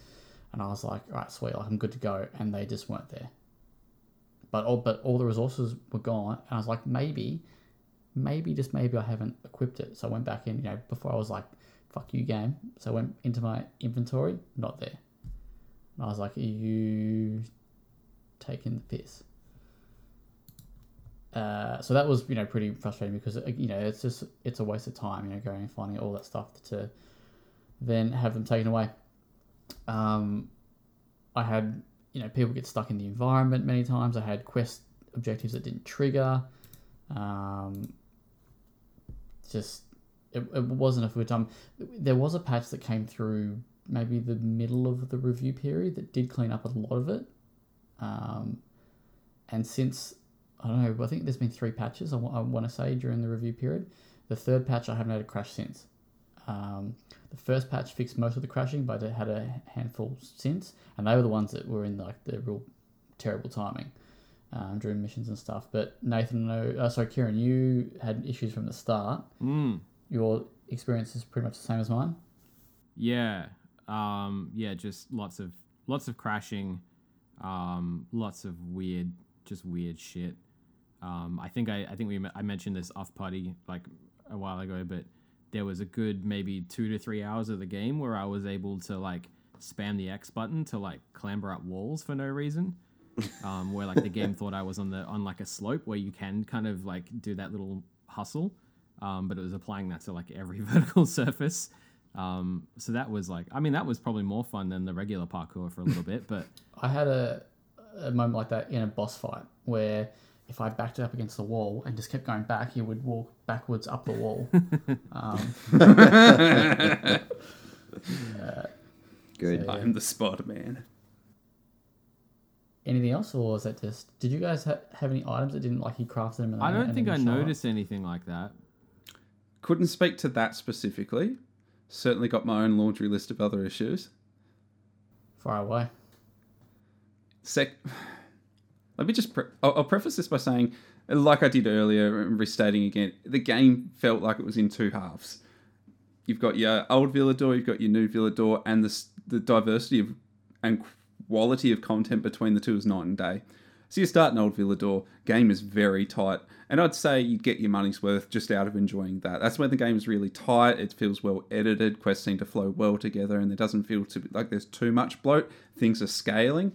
and I was like, all right, sweet, like I'm good to go, and they just weren't there. But all but all the resources were gone, and I was like, maybe, maybe just maybe I haven't equipped it. So I went back in, you know, before I was like, fuck you, game. So I went into my inventory, not there. And I was like, are you taking the piss? Uh, so that was you know pretty frustrating because uh, you know it's just it's a waste of time you know going and finding all that stuff to then have them taken away um, I had you know people get stuck in the environment many times. I had quest objectives that didn't trigger. Um, just it, it wasn't a good time. There was a patch that came through maybe the middle of the review period that did clean up a lot of it. Um, and since I don't know, I think there's been three patches. I want to say during the review period. The third patch I haven't had a crash since. Um, the first patch fixed most of the crashing, but it had a handful since, and they were the ones that were in like the real terrible timing um, during missions and stuff. But Nathan, no, uh, sorry, Kieran, you had issues from the start. Mm. Your experience is pretty much the same as mine. Yeah. Um, yeah, just lots of lots of crashing, um, lots of weird, just weird shit. Um, I think I, I think we I mentioned this off party like a while ago, but there was a good maybe two to three hours of the game where I was able to like spam the X button to like clamber up walls for no reason. Um, where like the game thought I was on the on like a slope where you can kind of like do that little hustle, um, but it was applying that to like every vertical surface. Um, so that was like, I mean, that was probably more fun than the regular parkour for a little bit, but I had a, a moment like that in a boss fight where if I backed it up against the wall and just kept going back, he would walk backwards up the wall. um, Good. So, yeah. I'm the spot Man. Anything else, or was that just? Did you guys ha- have any items that didn't like he crafted them? And I don't think I they show up? noticed anything like that. Couldn't speak to that specifically. Certainly got my own laundry list of other issues. Far away. Sec. Let me just. Pre- I'll, I'll preface this by saying, like I did earlier, and restating again, the game felt like it was in two halves. You've got your old Villedor, you've got your new Villedor, and the the diversity of and quality of content between the two is night and day. So you start an old Villedor, game is very tight, and I'd say you get your money's worth just out of enjoying that. That's when the game is really tight. It feels well edited. Quests seem to flow well together, and there doesn't feel to like there's too much bloat. Things are scaling,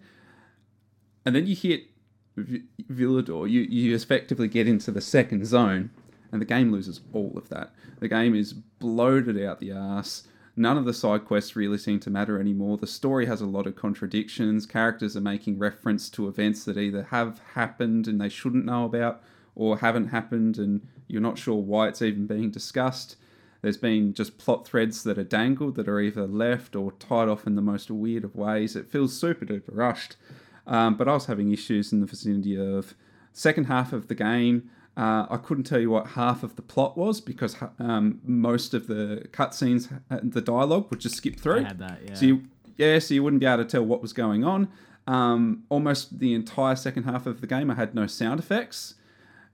and then you hit Villedor. You you effectively get into the second zone, and the game loses all of that. The game is bloated out the ass. None of the side quests really seem to matter anymore. The story has a lot of contradictions. Characters are making reference to events that either have happened and they shouldn't know about, or haven't happened and you're not sure why it's even being discussed. There's been just plot threads that are dangled that are either left or tied off in the most weird of ways. It feels super duper rushed. Um, but I was having issues in the vicinity of second half of the game. Uh, I couldn't tell you what half of the plot was because um, most of the cutscenes, uh, the dialogue would just skip through. I had that, yeah. So you, yeah, so you wouldn't be able to tell what was going on. Um, almost the entire second half of the game, I had no sound effects,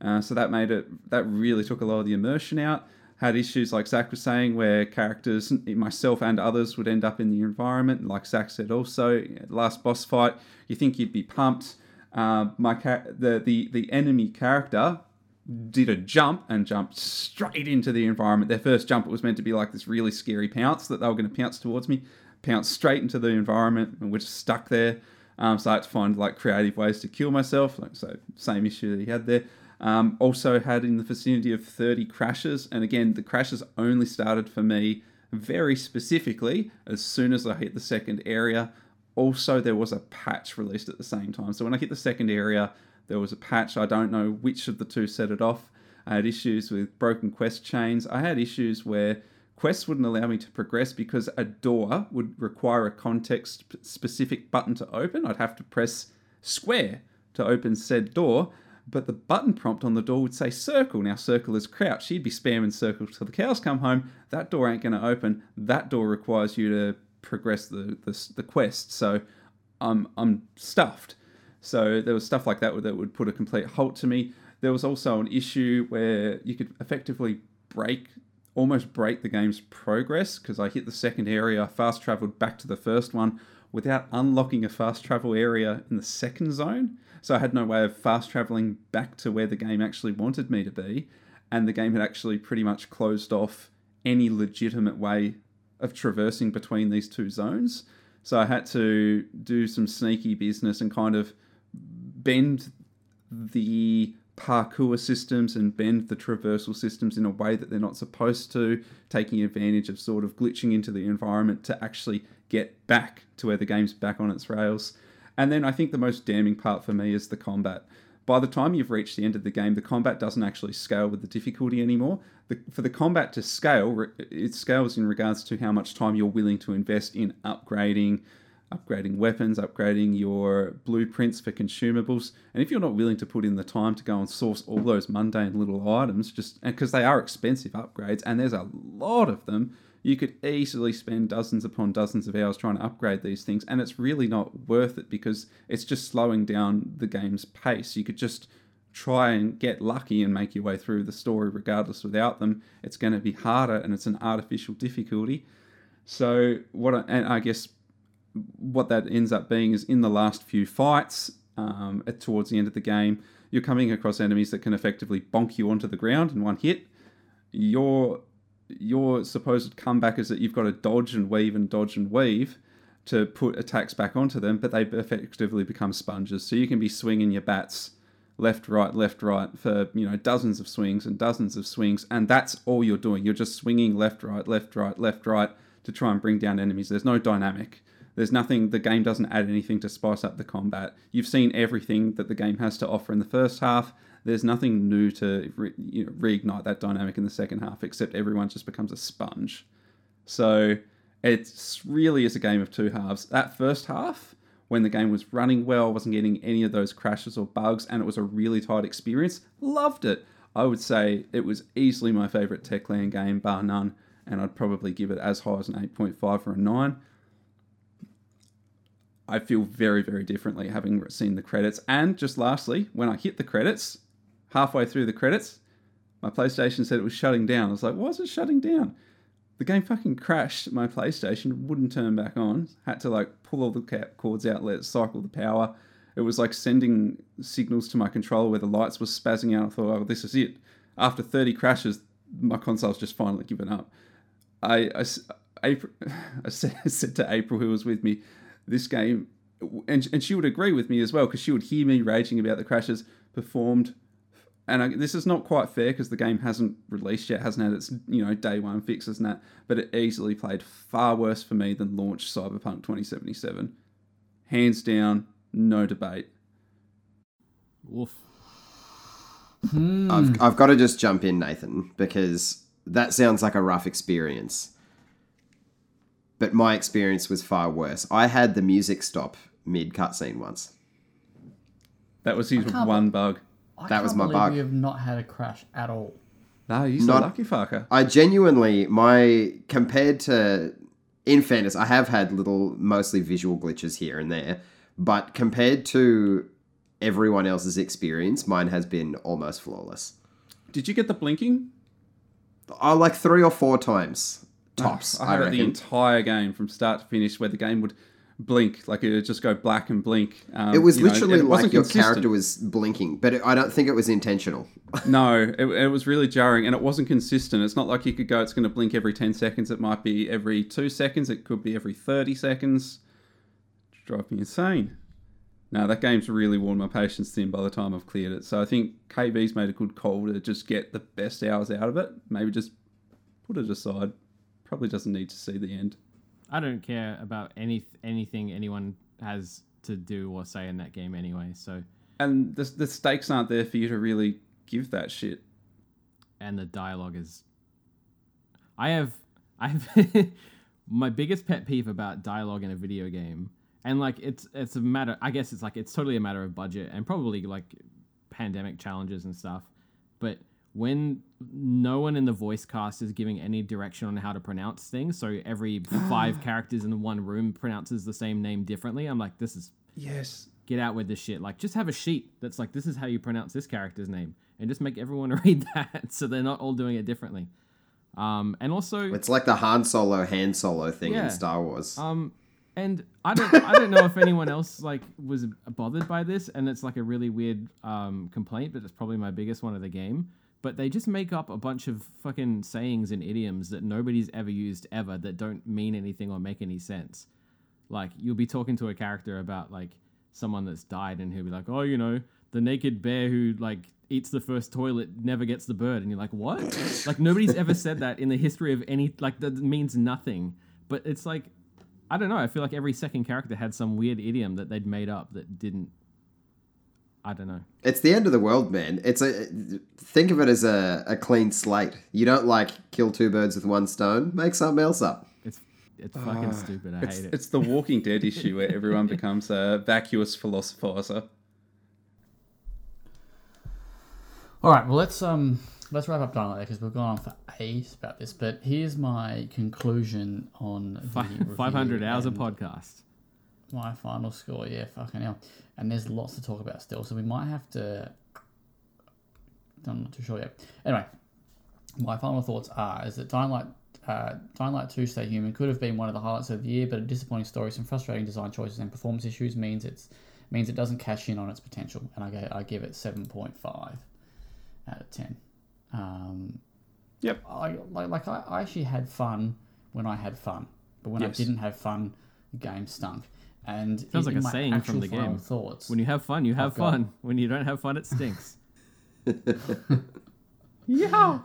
uh, so that made it that really took a lot of the immersion out. Had issues like Zach was saying, where characters, myself and others, would end up in the environment. Like Zach said, also last boss fight, you think you'd be pumped. Uh, my the the the enemy character did a jump and jumped straight into the environment. Their first jump it was meant to be like this really scary pounce that they were going to pounce towards me, pounce straight into the environment, and we're just stuck there. Um, so I had to find like creative ways to kill myself. Like so, same issue that he had there. Um, also had in the vicinity of 30 crashes, and again the crashes only started for me very specifically as soon as I hit the second area. Also, there was a patch released at the same time. So when I hit the second area, there was a patch. I don't know which of the two set it off. I had issues with broken quest chains. I had issues where quests wouldn't allow me to progress because a door would require a context specific button to open. I'd have to press square to open said door, but the button prompt on the door would say circle. Now, circle is crouch. She'd be spamming circle till the cows come home. That door ain't going to open. That door requires you to progress the, the, the quest. So I'm, I'm stuffed. So there was stuff like that that would put a complete halt to me. There was also an issue where you could effectively break, almost break the game's progress because I hit the second area, fast traveled back to the first one without unlocking a fast travel area in the second zone. So I had no way of fast traveling back to where the game actually wanted me to be. And the game had actually pretty much closed off any legitimate way of traversing between these two zones. So I had to do some sneaky business and kind of bend the parkour systems and bend the traversal systems in a way that they're not supposed to, taking advantage of sort of glitching into the environment to actually get back to where the game's back on its rails. And then I think the most damning part for me is the combat. By the time you've reached the end of the game, the combat doesn't actually scale with the difficulty anymore. The, for the combat to scale, it scales in regards to how much time you're willing to invest in upgrading, upgrading weapons, upgrading your blueprints for consumables. And if you're not willing to put in the time to go and source all those mundane little items, just because they are expensive upgrades and there's a lot of them, you could easily spend dozens upon dozens of hours trying to upgrade these things, and it's really not worth it because it's just slowing down the game's pace. You could just try and get lucky and make your way through the story regardless without them. It's going to be harder, and it's an artificial difficulty. So what? I, and I guess what that ends up being is in the last few fights, um, towards the end of the game, you're coming across enemies that can effectively bonk you onto the ground in one hit. Your your supposed comeback is that you've got to dodge and weave and dodge and weave to put attacks back onto them, but they effectively become sponges. So you can be swinging your bats left, right, left, right for you know dozens of swings and dozens of swings, and that's all you're doing. You're just swinging left, right, left, right, left, right to try and bring down enemies. There's no dynamic. There's nothing. The game doesn't add anything to spice up the combat. You've seen everything that the game has to offer in the first half. There's nothing new to re, you know, reignite that dynamic in the second half, except everyone just becomes a sponge. So It really is a game of two halves. That first half, when the game was running well, wasn't getting any of those crashes or bugs, and it was a really tight experience, loved it. I would say it was easily my favourite Techland game, bar none, and I'd probably give it as high as an 8.5 or a 9. I feel very, very differently having seen the credits. And just lastly, when I hit the credits, halfway through the credits, my PlayStation said it was shutting down. I was like, why is it shutting down? The game fucking crashed. My PlayStation wouldn't turn back on. Had to like pull all the cap cords out, let it cycle the power. It was like sending signals to my controller where the lights were spazzing out. I thought, oh, this is it. After 30 crashes, my console's just finally given up. I, I, April, I said to April, who was with me, this game, and, and she would agree with me as well because she would hear me raging about the crashes, performed. And I, this is not quite fair because the game hasn't released yet, hasn't had its you know day one fixes and that, but it easily played far worse for me than launch Cyberpunk 2077. Hands down, no debate. Woof. Hmm. I've, I've got to just jump in, Nathan, because that sounds like a rough experience. But my experience was far worse. I had the music stop mid cutscene once. That was his can't one bug. I That was can't my bug. We have not had a crash at all. No, you're Not- lucky fucker. I genuinely, my compared to, in fairness, I have had little, mostly visual glitches here and there, but compared to everyone else's experience, mine has been almost flawless. Did you get the blinking? Oh, like three or four times tops. I I, had the entire game from start to finish where the game would blink, like it would just go black and blink. Um, it was you know, literally it like wasn't your consistent. character was blinking, but it, I don't think it was intentional. No, it, it was really jarring and it wasn't consistent. It's not like you could go, it's going to blink every 10 seconds. It might be every two seconds. It could be every 30 seconds. Drive me insane. No, that game's really worn my patience thin by the time I've cleared it. So I think KB's made a good call to just get the best hours out of it. Maybe just put it aside. Probably doesn't need to see the end. I don't care about any anything anyone has to do or say in that game anyway. So, And the, the stakes aren't there for you to really give that shit. and the dialogue is. I have I have my biggest pet peeve about dialogue in a video game, and like it's it's a matter. I guess it's like it's totally a matter of budget and probably like pandemic challenges and stuff. But when no one in the voice cast is giving any direction on how to pronounce things, so every five characters in one room pronounces the same name differently, I'm like, this is Yes. get out with this shit. Like, just have a sheet that's like, this is how you pronounce this character's name, and just make everyone read that, so they're not all doing it differently. Um, and also, It's like the Han Solo, Han Solo thing Yeah. in Star Wars. um, and I don't, I don't know if anyone else like was bothered by this, and it's like a really weird um complaint, but it's probably my biggest one of the game. But they just make up a bunch of fucking sayings and idioms that nobody's ever used ever that don't mean anything or make any sense. Like you'll be talking to a character about like someone that's died, and he'll be like, "Oh, you know, the naked bear who like eats the first toilet never gets the bird," and you're like, "What?" like nobody's ever said that in the history of any like that means nothing. But it's like I don't know. I feel like every second character had some weird idiom that they'd made up that didn't. I don't know. It's the end of the world, man. It's a think of it as a, a clean slate. You don't like kill two birds with one stone. Make something else up. It's it's fucking stupid. I hate it. it's the Walking Dead issue where everyone becomes a vacuous philosophizer. All right, well let's um let's wrap up Dying Light because we've gone on for ages about this. But here's my conclusion on Five hundred hours of podcast. My final score, yeah, fucking hell. And there's lots to talk about still, so we might have to. I'm not too sure yet. Anyway, my final thoughts are: is that Dying Light, uh, Dying Light Two: Stay Human could have been one of the highlights of the year, but a disappointing story, some frustrating design choices, and performance issues means it's means it doesn't cash in on its potential. And I go, I give it seven point five out of ten. Um, Yep. I like, like I, I actually had fun when I had fun, but when Yes. I didn't have fun, the game stunk. And Sounds like a saying from the game. Thoughts. When you have fun, you have got- fun. When you don't have fun, it stinks. Yeah.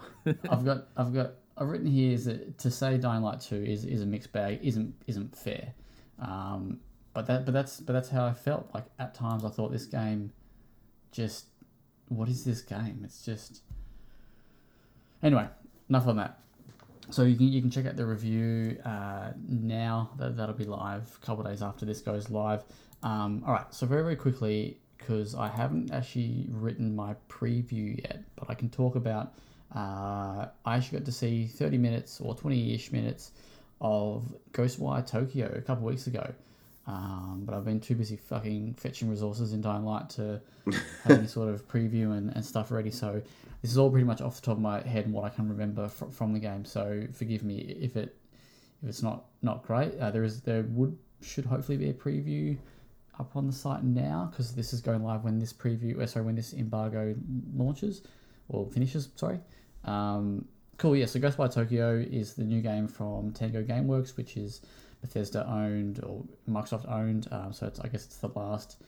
I've got I've got I've written here is that to say Dying Light Two is, is a mixed bag isn't isn't fair, um, but that but that's but that's how I felt. Like at times I thought this game, just what is this game? It's just anyway. Enough on that. So you can you can check out the review uh, now. That that'll be live a couple days after this goes live. Um, all right. So very very quickly because I haven't actually written my preview yet, but I can talk about. Uh, I actually got to see thirty minutes or twenty ish minutes of Ghostwire Tokyo a couple weeks ago. Um, but I've been too busy fucking fetching resources in Dying Light to have any sort of preview and, and stuff ready. So this is all pretty much off the top of my head and what I can remember fr- from the game. So forgive me if it if it's not not great. Uh, there is there would should hopefully be a preview up on the site now because this is going live when this preview uh, sorry when this embargo launches or finishes. Sorry. Um, cool. Yeah. So Ghostwire Tokyo is the new game from Tango GameWorks, which is Bethesda owned or Microsoft owned. Um, so it's I guess it's the last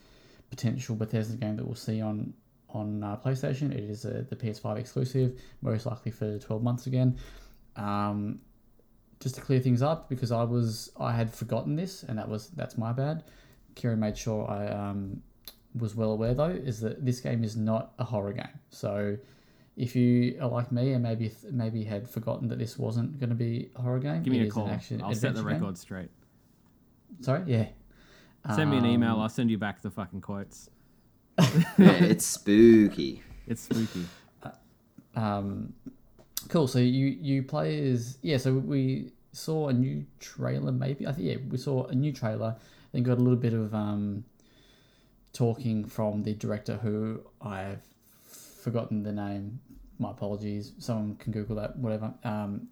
potential Bethesda game that we'll see on on uh, PlayStation. It is a, the PS5 exclusive, most likely for 12 months again. Um, just to clear things up, because I was I had forgotten this, and that was that's my bad. Kieran made sure I um, was well aware though, is that this game is not a horror game. So if you are like me and maybe maybe had forgotten that this wasn't going to be a horror game, Give me a is call. Action I'll set the adventure game. record straight. Sorry, yeah. Send me an email. Um, I'll send you back the fucking quotes. Yeah, it's spooky. It's spooky. Um, cool. So you you play as yeah. So we saw a new trailer. Maybe I think yeah we saw a new trailer. Then got a little bit of um, talking from the director who I've forgotten the name. My apologies. Someone can Google that. Whatever. Um,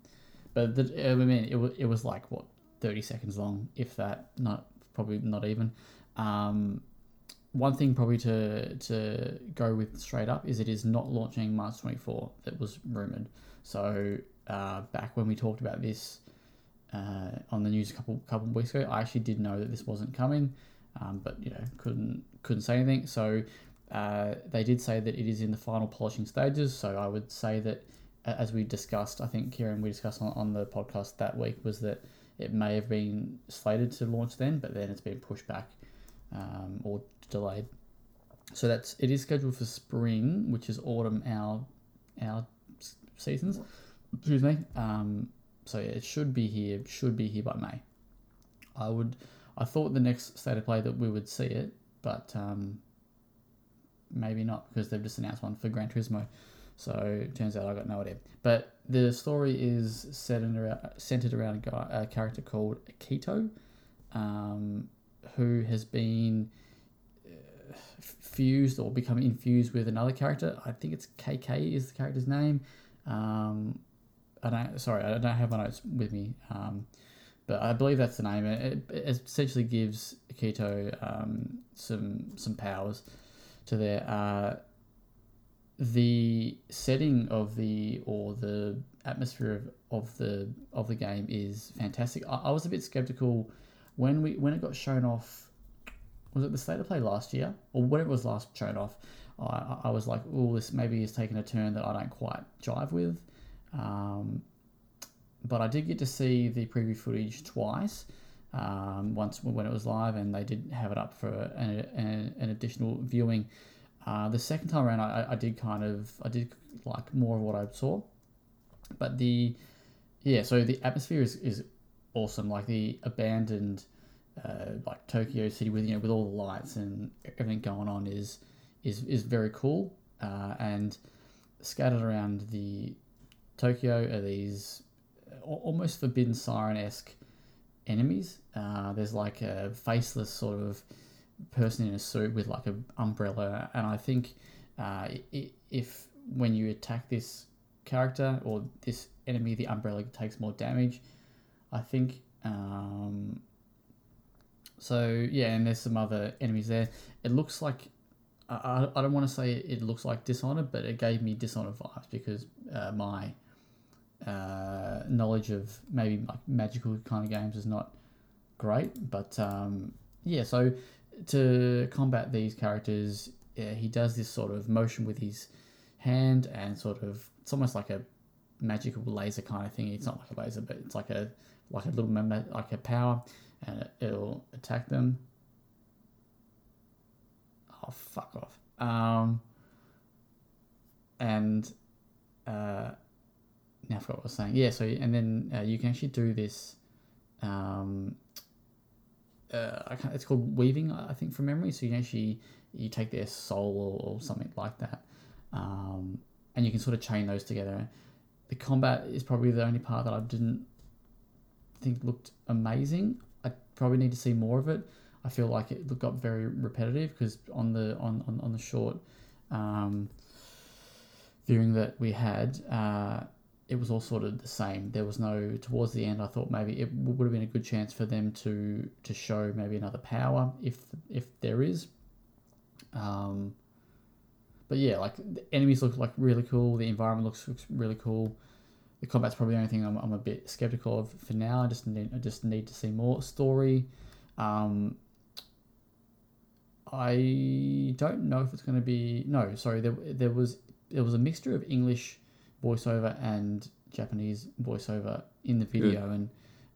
but the, I mean it was it was like what thirty seconds long, if that. Not probably not even. Um, one thing probably to to go with straight up is it is not launching March 24 that was rumored. So uh, back when we talked about this uh, on the news a couple couple of weeks ago, I actually did know that this wasn't coming, um, but you know couldn't couldn't say anything. So uh, they did say that it is in the final polishing stages. So I would say that as we discussed, I think Kieran we discussed on, on the podcast that week was that it may have been slated to launch then, but then it's been pushed back um, or delayed. So that's it is scheduled for spring, which is autumn our our seasons. Excuse me. Um, so yeah, it should be here. Should be here by May. I would. I thought the next state of play that we would see it, but um, maybe not because they've just announced one for Gran Turismo. So it turns out I got no idea. But the story is set in around, centered around a, guy, a character called Keto, um, who has been fused or become infused with another character. I think it's KK is the character's name. Um, I don't. Sorry, I don't have my notes with me. Um, but I believe that's the name. It, it essentially gives Keto um, some some powers to their. Uh, the setting of the or the atmosphere of, of the of the game is fantastic. I, I was a bit skeptical when we when it got shown off. Was it the state of play last year or when it was last shown off? I, I was like, oh, this maybe is taking a turn that I don't quite jive with. Um, but I did get to see the preview footage twice. Um, once when it was live, and they did have it up for an, an, an additional viewing. Uh, the second time around, I, I did kind of I did like more of what I saw, but the yeah, so the atmosphere is, is awesome. Like the abandoned uh, like Tokyo City with you know with all the lights and everything going on is is is very cool. Uh, and scattered around the Tokyo are these almost forbidden siren esque enemies. Uh, there's like a faceless sort of person in a suit with like an umbrella, and I think uh, if when you attack this character or this enemy, the umbrella takes more damage. I think. Um, so yeah, and there's some other enemies there. It looks like I, I, don't want to say it looks like Dishonored, but it gave me Dishonored vibes because uh, my uh, knowledge of maybe like magical kind of games is not great. But um, yeah, so to combat these characters, yeah, he does this sort of motion with his hand and sort of it's almost like a magical laser kind of thing. It's not like a laser, but it's like a like a little like a power, and it, it'll attack them. Oh fuck off! Um, and uh, now I forgot what I was saying. Yeah, so and then uh, you can actually do this. Um, uh, it's called weaving, I think, from memory. So you actually you take their soul or, or something like that, um, and you can sort of chain those together. The combat is probably the only part that I didn't think looked amazing. Probably need to see more of it. I feel like it got very repetitive because on the on, on, on the short um, viewing that we had, uh, it was all sort of the same. There was no towards the end. I thought maybe it would have been a good chance for them to to show maybe another power if if there is. Um, but yeah, like the enemies look like really cool. The environment looks, looks really cool. The combat's probably the only thing I'm, I'm a bit skeptical of for now. I just need I just need to see more story. Um, I don't know if it's going to be no. Sorry, there there was there was a mixture of English voiceover and Japanese voiceover in the video, and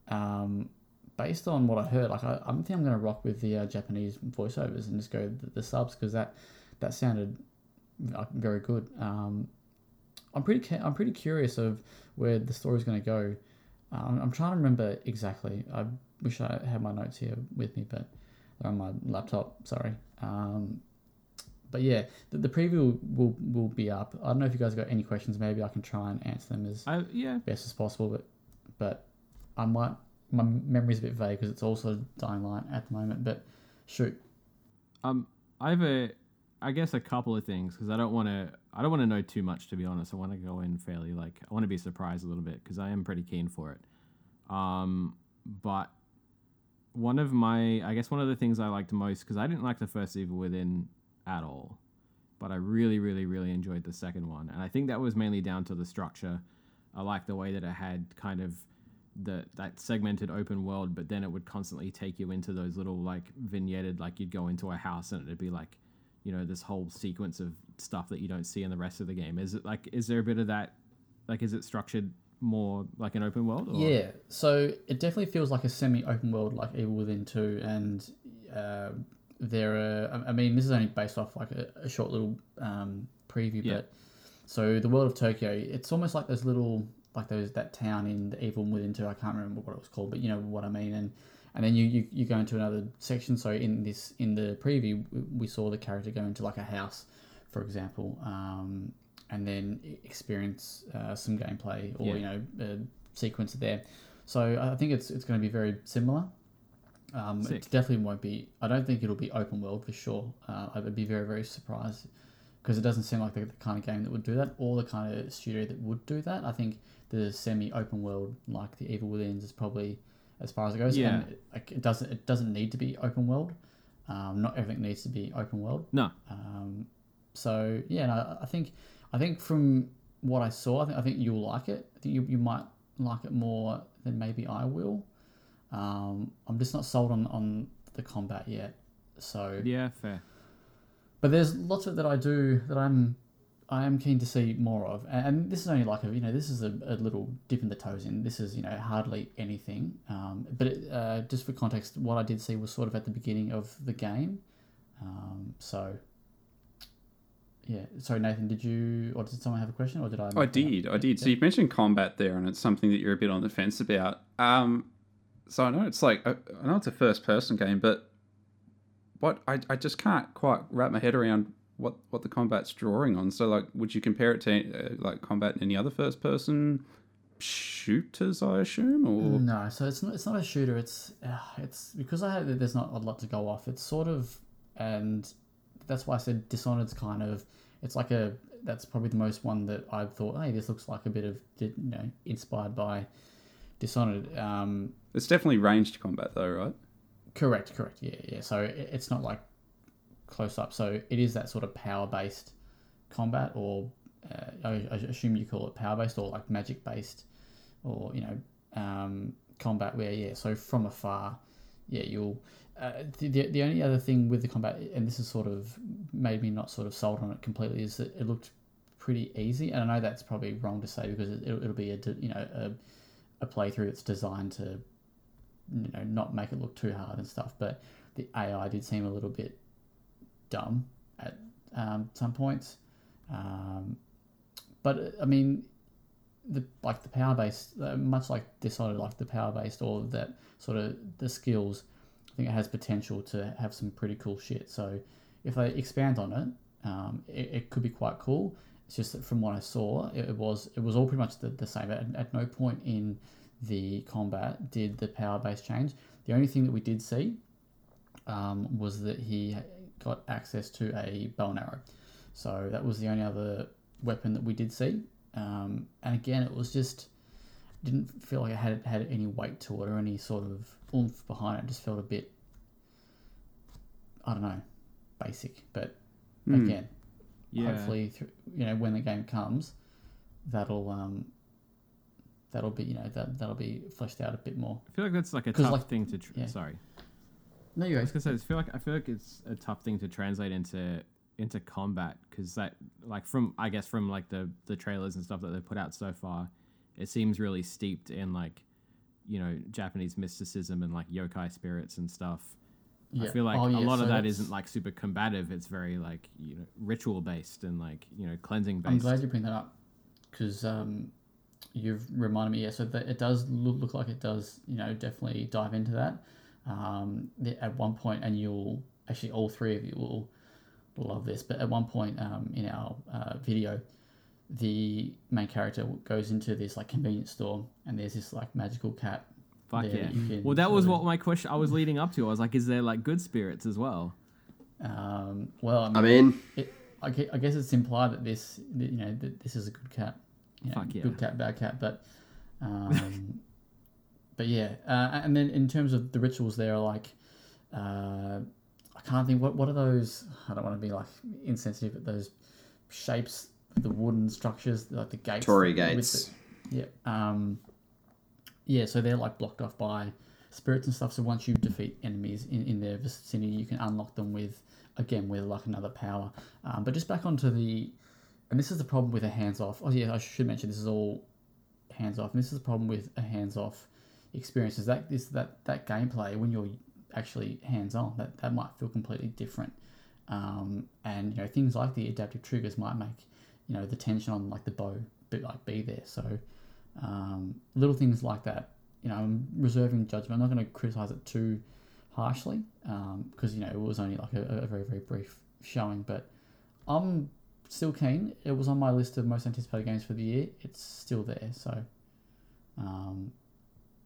um, based on what I heard, like I, I think I'm going to rock with the uh, Japanese voiceovers and just go the, the subs because that that sounded very good. Um, I'm pretty I'm pretty curious of where the story's going to go. Um, I'm trying to remember exactly. I wish I had my notes here with me, but they're on my laptop. Sorry. Um, but yeah, the, the preview will will be up. I don't know if you guys got any questions. Maybe I can try and answer them as I, yeah. best as possible. But but I might my memory's a bit vague because it's also dying light at the moment. But shoot, Um, I have a, I guess a couple of things because I don't want to, I don't want to know too much to be honest. I want to go in fairly like I want to be surprised a little bit because I am pretty keen for it. Um, but one of my, I guess one of the things I liked most because I didn't like the first Evil Within at all, but I really, really, really enjoyed the second one, and I think that was mainly down to the structure. I liked the way that it had kind of the that segmented open world, but then it would constantly take you into those little like vignetted, like you'd go into a house and it'd be like, you know, this whole sequence of stuff that you don't see in the rest of the game. Is it like, is there a bit of that? Like, is it structured more like an open world? Or? yeah. So it definitely feels like a semi-open world, like Evil Within Two, and uh, there are. I- mean, this is only based off like a, a short little um, preview, Yeah. but so the world of Tokyo, it's almost like those little like those that town in the Evil Within Two. I can't remember what it was called, but you know what I mean. And and then you, you, you go into another section. So in this in the preview, we- saw the character go into like a house, for example, um, and then experience uh, some gameplay or Yeah. you know a sequence there. So I think it's it's going to be very similar. Um, it definitely won't be. I don't think it'll be open world for sure. Uh, I would be very very surprised because it doesn't seem like the, the kind of game that would do that, or the kind of studio that would do that. I think the semi open world like the Evil Within is probably as far as it goes. Yeah. And it, like, it doesn't it doesn't need to be open world. Um, not everything needs to be open world. No. Um, so yeah, no, I think I think from what I saw, I think I think you'll like it. I think you, you might like it more than maybe I will. Um, I'm just not sold on, on the combat yet. So Yeah, fair. but there's lots of it that I do that I'm I am keen to see more of, and, this is only like a you know this is a, a little dip in the toes in. This is you know hardly anything, um, but it, uh, just for context, what I did see was sort of at the beginning of the game. Um, so yeah, sorry Nathan, did you or did someone have a question or did I? I did, I did. So you mentioned combat there, and it's something that you're a bit on the fence about. Um, so I know it's like I know it's a first-person game, but what I, I just can't quite wrap my head around what what the combat's drawing on. So like, would you compare it to uh, like combat in any other first-person shooters? I assume, or No, so it's not. It's not a shooter. It's uh, it's because I have, there's not a lot to go off. It's sort of, and that's why I said Dishonored's kind of. It's like a. That's probably the most one that I've thought. Hey, this looks like a bit of you know inspired by Dishonored. Um, it's definitely ranged combat though, right? correct, correct. Yeah, yeah. So it, it's not like close up. So it is that sort of power based combat, or uh, I, assume you call it power based or like magic based, or you know um, combat where yeah. So from afar, yeah, you'll. Uh, the, the only other thing with the combat, and this has sort of made me not sort of sold on it completely, is that it looked pretty easy. And I know that's probably wrong to say because it, it'll, it'll be a you know a, a playthrough that's designed to you know not make it look too hard and stuff. But the AI did seem a little bit dumb at um, some points. Um, but I mean, the like the power based, uh, much like Dishonored, like the power based or that sort of the skills. I think it has potential to have some pretty cool shit. So if they expand on it, um, it, it could be quite cool. It's just that from what I saw, it, it was it was all pretty much the, the same. At, at no point in the combat did the power base change. The only thing that we did see um, was that he got access to a bow and arrow. So that was the only other weapon that we did see. Um, and again, it was just didn't feel like it had had any weight to it or any sort of oomph behind it. it just felt a bit, I don't know, basic. But Hmm. again, Yeah. hopefully, th- you know, when the game comes, that'll um, that'll be you know that that'll be fleshed out a bit more. I feel like that's like a tough like, thing to. Tr- yeah. Sorry. No, you're I was gonna say, I feel like I feel like it's a tough thing to translate into into combat because that like from I guess from like the the trailers and stuff that they've put out so far, it seems really steeped in like you know Japanese mysticism and like yokai spirits and stuff. Yeah. I feel like Oh, a lot so of that isn't like super combative. It's very like you know ritual based and like you know cleansing based. I'm glad you bring that up because um, you've reminded me. Yeah, so that it does look, look like it does. You know, definitely dive into that um, at one point, and you'll actually all three of you will love this. But at one point um, in our uh, video, the main character goes into this like convenience store, and there's this like magical cat. Fuck there yeah. that you can Well, that was sort what my question I was leading up to. I was like, is there like good spirits as well? Um, well, I mean, I mean, it, I, guess it's implied that this, you know, that this is a good cat. You know, Fuck yeah. Good cat, bad cat, but, um, but yeah. Uh, and then in terms of the rituals, there are like, uh, I can't think what what are those? I don't want to be like insensitive, but those shapes, the wooden structures, like the gates. Torii the- gates. yeah. Um, yeah, so they're like blocked off by spirits and stuff. So once you defeat enemies in, in their vicinity, you can unlock them with, again, with like another power. Um, but just back onto the, and this is the problem with a hands off. Oh, yeah, I should mention this is all hands off. And this is the problem with a hands off experience is that this that that gameplay when you're actually hands on that that might feel completely different. Um, and you know things like the adaptive triggers might make you know the tension on like the bow bit like be there. So um, little things like that. You know, I'm reserving judgment. I'm not going to criticize it too harshly because you know it was only like a, a very very brief showing, but I'm still keen. It was on my list of most anticipated games for the year. It's still there, so um,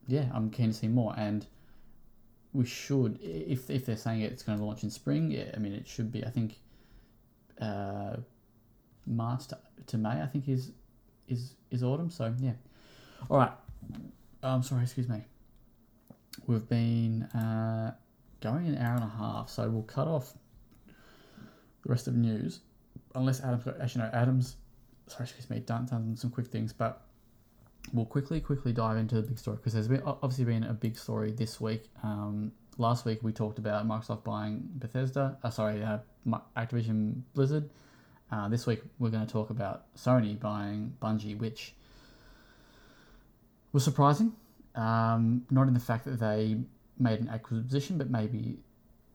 yeah, I'm keen to see more. And we should, if if they're saying it's going to launch in spring, yeah, I mean it should be. I think uh, March to, to May. I think is is is autumn. So yeah. All right. I'm sorry. Excuse me. We've been uh, going an hour and a half, so we'll cut off the rest of news, unless Adam's got. Actually, no. Adam's. Sorry, excuse me. Done done some quick things, but we'll quickly quickly dive into the big story because there's been obviously been a big story this week. Um, last week we talked about Microsoft buying Bethesda. Uh, sorry, uh, Activision Blizzard. Uh, this week we're going to talk about Sony buying Bungie, which was surprising. Um, not in the fact that they made an acquisition, but maybe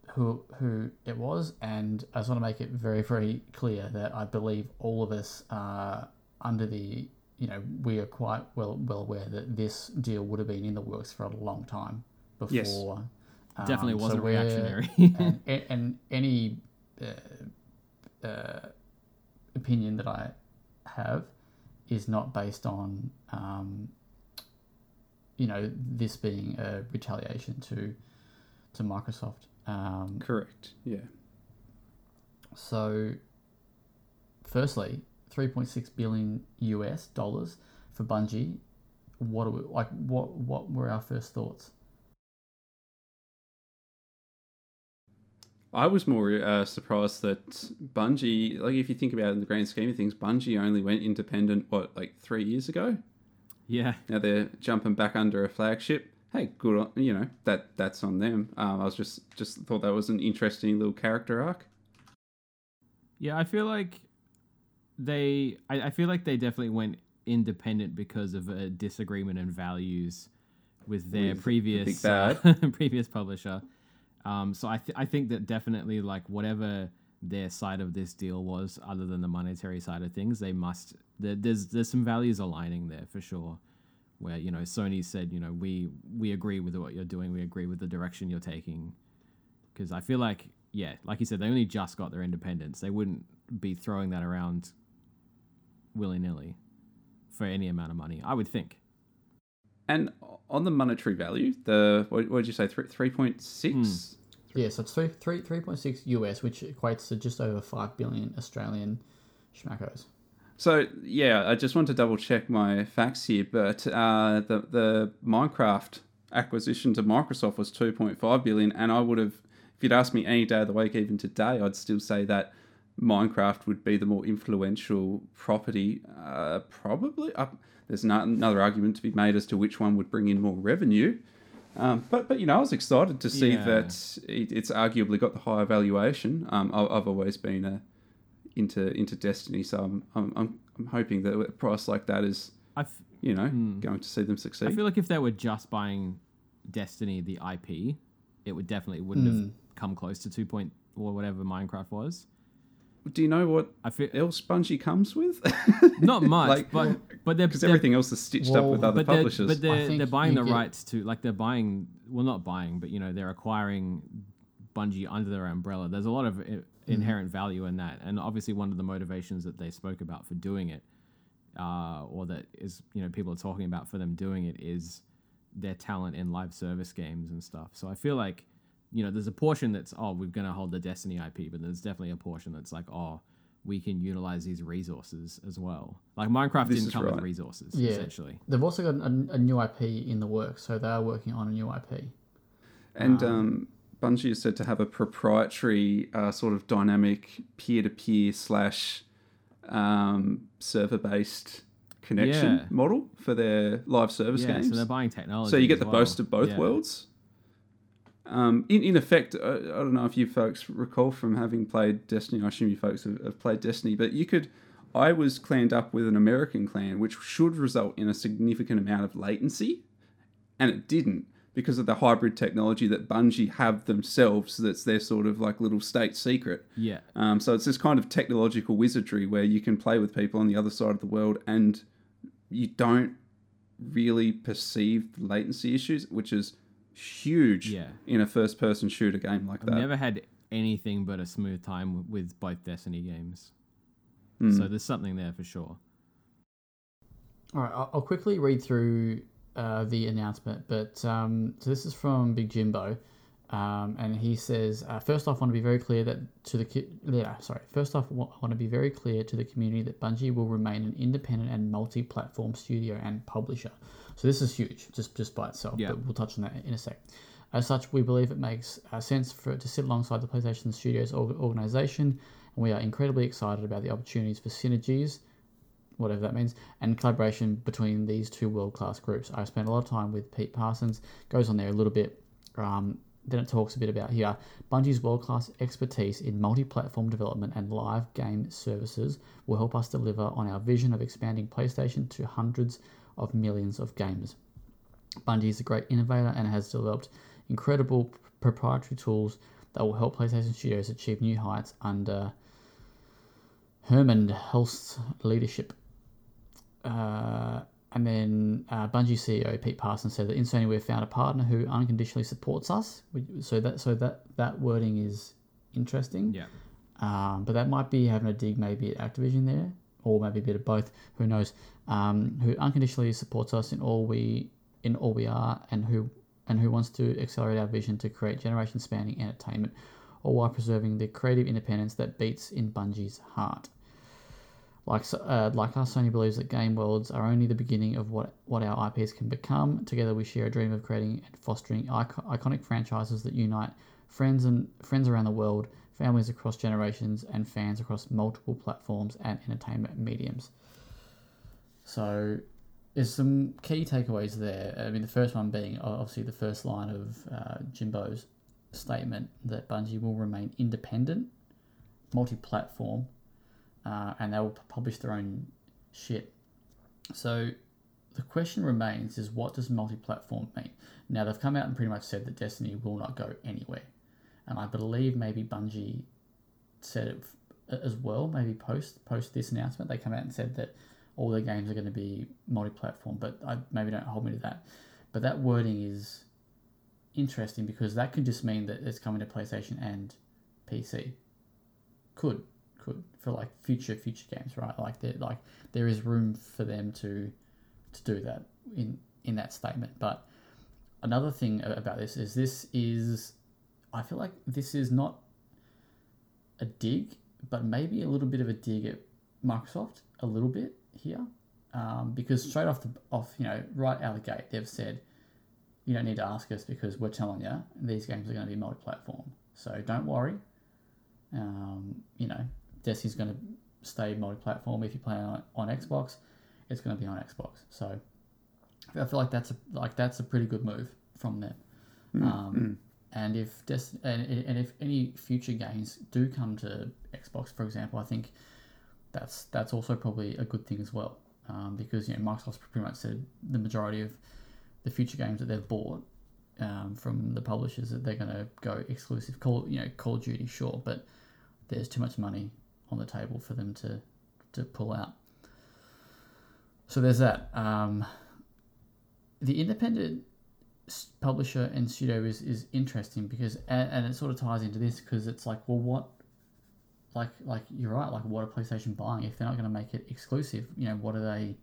who who it was. And I just want to make it very very clear that I believe all of us are under the you know we are quite well well aware that this deal would have been in the works for a long time before. Yes. Definitely um, so wasn't we're- reactionary. and, and, and any uh, uh, opinion that I have is not based on, um, you know, this being a retaliation to to Microsoft. Um, Correct. Yeah. so, firstly, three point six billion US dollars for Bungie. What are we like? What what were our first thoughts? I was more uh, surprised that Bungie, like if you think about it in the grand scheme of things, Bungie only went independent, what, like three years ago? yeah. Now they're jumping back under a flagship. Hey, good on, you know, that that's on them. Um, I was just, just thought that was an interesting little character arc. Yeah, I feel like they I, I feel like they definitely went independent because of a disagreement in values with their With the previous big uh, previous publisher. Um, so I th- I think that definitely like whatever their side of this deal was, other than the monetary side of things. They must there's there's some values aligning there for sure. Where you know Sony said, you know, we we agree with what you're doing, we agree with the direction you're taking, because I feel like yeah, like you said, they only just got their independence. They wouldn't be throwing that around willy nilly for any amount of money. I would think. And on the monetary value, the what did you say, three point six? Yeah, so it's three three three point six US, which equates to just over five billion Australian schmackos. So yeah, I just want to double check my facts here, but uh, the the Minecraft acquisition to Microsoft was two point five billion, and I would have, if you'd asked me any day of the week, even today, I'd still say that Minecraft would be the more influential property. Uh, probably, uh, there's not another argument to be made as to which one would bring in more revenue. Um, but but you know, I was excited to see yeah. that it, it's arguably got the higher valuation. Um, I, I've always been a into into Destiny. So I'm I'm I'm, I'm hoping that a price like that is, I've, you know, mm, going to see them succeed. I feel like if they were just buying Destiny, the IP, it would definitely wouldn't mm. have hmm. come close to two point or whatever Minecraft was. Do you know what I feel, else Bungie comes with? Not much, like, but but they're because everything else is stitched well, up with other but publishers. They're, but they're, they're buying the get... rights to like they're buying well not buying, but you know they're acquiring Bungie under their umbrella. There's a lot of Mm-hmm. inherent value in that. And obviously, one of the motivations that they spoke about for doing it, uh, or that is you know people are talking about for them doing it, is their talent in live service games and stuff. So I feel like you know there's a portion that's oh we're gonna hold the Destiny IP, but there's definitely a portion that's like oh we can utilize these resources as well. Like Minecraft this didn't come right. with resources, yeah. essentially. They've also got a, a, new IP in the works, so they are working on a new IP. And um, um, Bungie is said to have a proprietary uh, sort of dynamic peer-to-peer slash um, server-based connection yeah. model for their live service yeah, games. So they're buying technology. So you get the well. boast of both yeah. worlds. Um, in, in effect, I, I, don't know if you folks recall from having played Destiny. I assume you folks have, have played Destiny, but you could. I was clanned up with an American clan, which should result in a significant amount of latency, and it didn't because of the hybrid technology that Bungie have themselves. That's their sort of like little state secret. Yeah. Um, so it's this kind of technological wizardry where you can play with people on the other side of the world and you don't really perceive latency issues, which is huge yeah. in a first person shooter game like I've that. I've never had anything but a smooth time with both Destiny games. Mm. So there's something there for sure. All right, I'll quickly read through uh, the announcement. But um, so this is from Big Jimbo, um, and he says, uh, first off, I want to be very clear that to the yeah, sorry. First off, I want to be very clear to the community that Bungie will remain an independent and multi-platform studio and publisher. So this is huge, just just by itself. Yeah. But we'll touch on that in a sec. As such, we believe it makes uh, sense for it to sit alongside the PlayStation Studios organization, and we are incredibly excited about the opportunities for synergies whatever that means, and collaboration between these two world class groups. I spent a lot of time with Pete Parsons, goes on there a little bit. Um, then it talks a bit about here Bungie's world class expertise in multi platform development and live game services will help us deliver on our vision of expanding PlayStation to hundreds of millions of gamers. Bungie is a great innovator and has developed incredible proprietary tools that will help PlayStation Studios achieve new heights under Hermen Hulst's leadership. Uh, and then uh, Bungie CEO Pete Parsons said that in Sony we've found a partner who unconditionally supports us. So that so that that wording is interesting. Yeah. Um, but that might be having a dig maybe at Activision there, or maybe a bit of both. Who knows? Um, who unconditionally supports us in all we in all we are, and who and who wants to accelerate our vision to create generation-spanning entertainment, all while preserving the creative independence that beats in Bungie's heart. Like, uh, like us, Sony believes that game worlds are only the beginning of what, what our IPs can become. Together, we share a dream of creating and fostering icon- iconic franchises that unite friends and friends around the world, families across generations, and fans across multiple platforms and entertainment mediums. So, there's some key takeaways there. I mean, the first one being obviously the first line of uh, Jimbo's statement that Bungie will remain independent, multi-platform, uh, and they will publish their own shit. So the question remains is what does multi-platform mean? Now they've come out and pretty much said that Destiny will not go anywhere, and I believe maybe Bungie said it as well. Maybe post post this announcement, they come out and said that all their games are going to be multi-platform. But I maybe don't hold me to that. But that wording is interesting because that could just mean that it's coming to PlayStation and PC. Could could for like future future games, right? Like there like there is room for them to to do that in in that statement. But another thing about this is this is I feel like this is not a dig, but maybe a little bit of a dig at Microsoft, a little bit here, um, because straight off the off, you know, right out of the gate, they've said you don't need to ask us because we're telling you these games are going to be multi-platform. So don't worry. Um, you know, Destiny's going to stay multi-platform. If you play on, on Xbox, it's going to be on Xbox. So I feel like that's a like that's a pretty good move from them. Um, and if Dest- and, and if any future games do come to Xbox, for example, I think that's that's also probably a good thing as well. Um, because you know Microsoft's pretty much said the majority of the future games that they've bought um, from the publishers that they're going to go exclusive. Call you know Call of Duty, sure, but there's too much money on the table for them to to pull out. So there's that. Um, the independent publisher and studio is, is interesting because and, and it sort of ties into this because it's like well what like like you're right like what are PlayStation buying if they're not going to make it exclusive you know what are they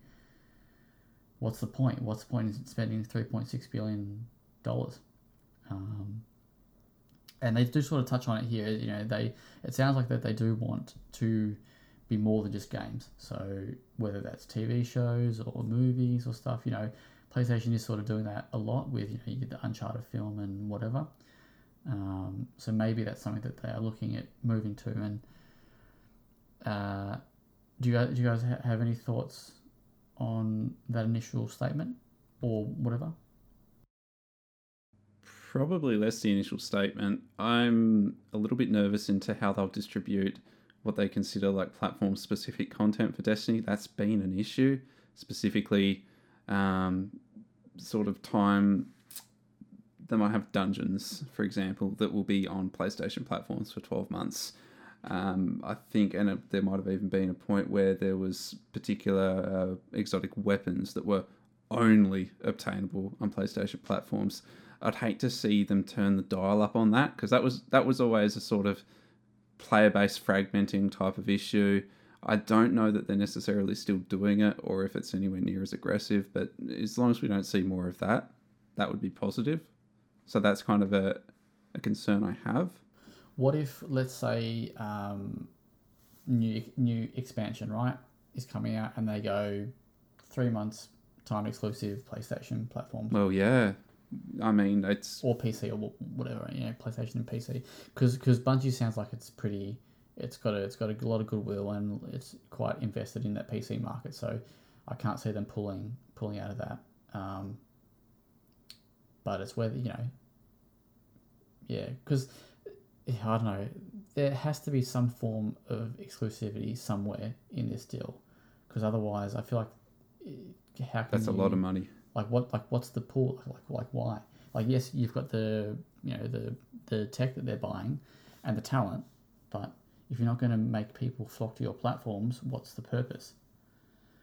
what's the point what's the point in spending 3.6 billion dollars um, and they do sort of touch on it here you know they it sounds like that they do want to be more than just games so whether that's TV shows or movies or stuff you know PlayStation is sort of doing that a lot with you know you get the Uncharted film and whatever. Um, so maybe that's something that they are looking at moving to. And uh, do you guys, do you guys ha- have any thoughts on that initial statement or whatever? Probably less the initial statement. I'm a little bit nervous into how they'll distribute what they consider like platform specific content for Destiny. That's been an issue, specifically um, sort of time. They might have dungeons, for example, that will be on PlayStation platforms for 12 months. Um, I think, and it, there might have even been a point where there was particular uh, exotic weapons that were only obtainable on PlayStation platforms. I'd hate to see them turn the dial up on that because that was that was always a sort of player-based fragmenting type of issue. I don't know that they're necessarily still doing it or if it's anywhere near as aggressive, but as long as we don't see more of that, that would be positive. So that's kind of a, a concern I have. What if, let's say, um, new new expansion right is coming out and they go three months time exclusive PlayStation platforms Well, yeah. I mean, it's or PC or whatever, you know, PlayStation and PC. Because because Bungie sounds like it's pretty, it's got a it's got a lot of goodwill and it's quite invested in that PC market. So I can't see them pulling pulling out of that. Um, but it's whether you know, yeah, because I don't know, there has to be some form of exclusivity somewhere in this deal, because otherwise I feel like eh, how can that's a lot of money. like what like what's the pool like like why? Like yes you've got the you know the the tech that they're buying and the talent but if you're not going to make people flock to your platforms what's the purpose?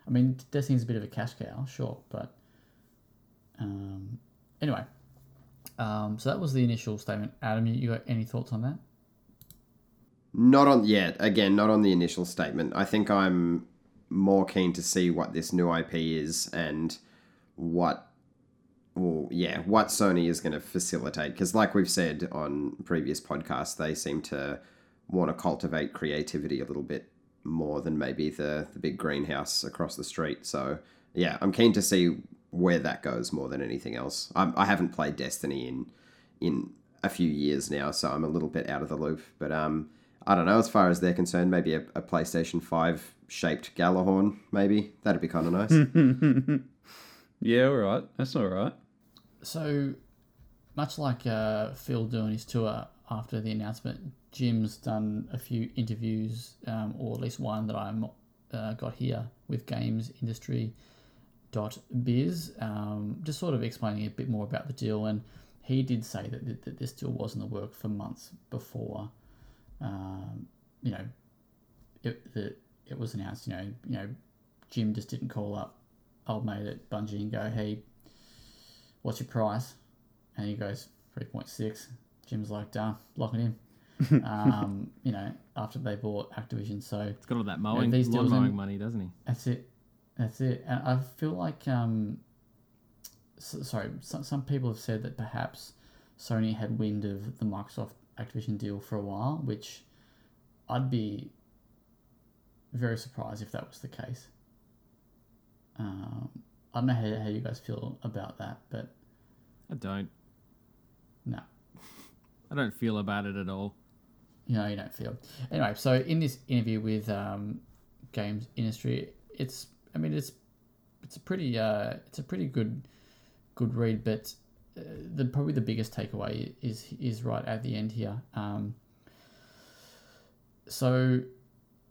I mean destiny's a bit of a cash cow sure but um anyway um so that was the initial statement adam you, you got any thoughts on that Not on yet. Again, not on the initial statement. I think I'm more keen to see what this new IP is and what, well, yeah, what Sony is going to facilitate. Because, like we've said on previous podcasts, they seem to want to cultivate creativity a little bit more than maybe the the big greenhouse across the street. So, yeah, I'm keen to see where that goes more than anything else. I'm, I haven't played Destiny in in a few years now, so I'm a little bit out of the loop. But um, I don't know. As far as they're concerned, maybe a, a PlayStation Five shaped Gjallarhorn, maybe that'd be kind of nice. Yeah, all right. That's all right. So, much like uh, Phil doing his tour after the announcement, Jim's done a few interviews, um, or at least one that I'm uh, got here with Games Industry dot biz, um, just sort of explaining a bit more about the deal. And he did say that, that, that this deal was in the work for months before um, you know, it that it was announced. You know, you know, Jim just didn't call up old mate at Bungie and go, "Hey, what's your price?" And he goes, 3.6. Jim's like, done, lock it in. um, you know, after they bought Activision. So It's got all that mowing, these lawn deals in- mowing money, doesn't he? that's it. That's it. And I feel like, um, s sorry, some, some people have said that perhaps Sony had wind of the Microsoft Activision deal for a while, which I'd be very surprised if that was the case. Um, I don't know how, how you guys feel about that, but I don't. no. I don't feel about it at all. you know, you don't feel. Anyway, so in this interview with um, games industry, it's I mean it's it's a pretty uh, it's a pretty good good read, but uh, the probably the biggest takeaway is is right at the end here. Um, so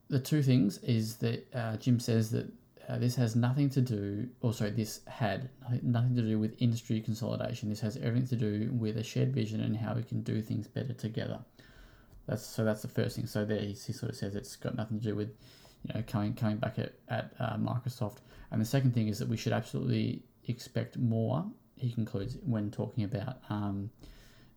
the two things is that uh, Jim says that uh, this has nothing to do, or sorry, this had nothing to do with industry consolidation. This has everything to do with a shared vision and how we can do things better together. That's so. That's the first thing. So there, he, he sort of says it's got nothing to do with, you know, coming coming back at at uh, Microsoft. And the second thing is that we should absolutely expect more. He concludes when talking about um,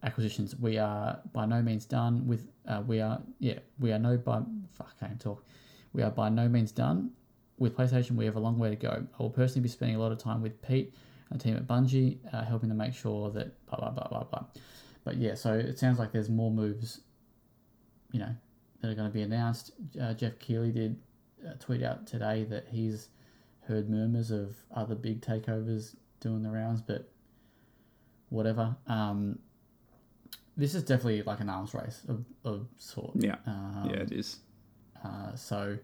acquisitions. We are by no means done with. Uh, we are yeah. We are no by fuck. I can't talk. We are by no means done with PlayStation. We have a long way to go. I will personally be spending a lot of time with Pete and the team at Bungie, uh, helping to make sure that blah blah blah blah blah. But yeah, so it sounds like there's more moves you know, that are going to be announced. Uh, Geoff Keighley did uh, tweet out today that he's heard murmurs of other big takeovers doing the rounds, but whatever. Um, this is definitely like an arms race of, of sort. Yeah. Um, yeah, it is. uh, so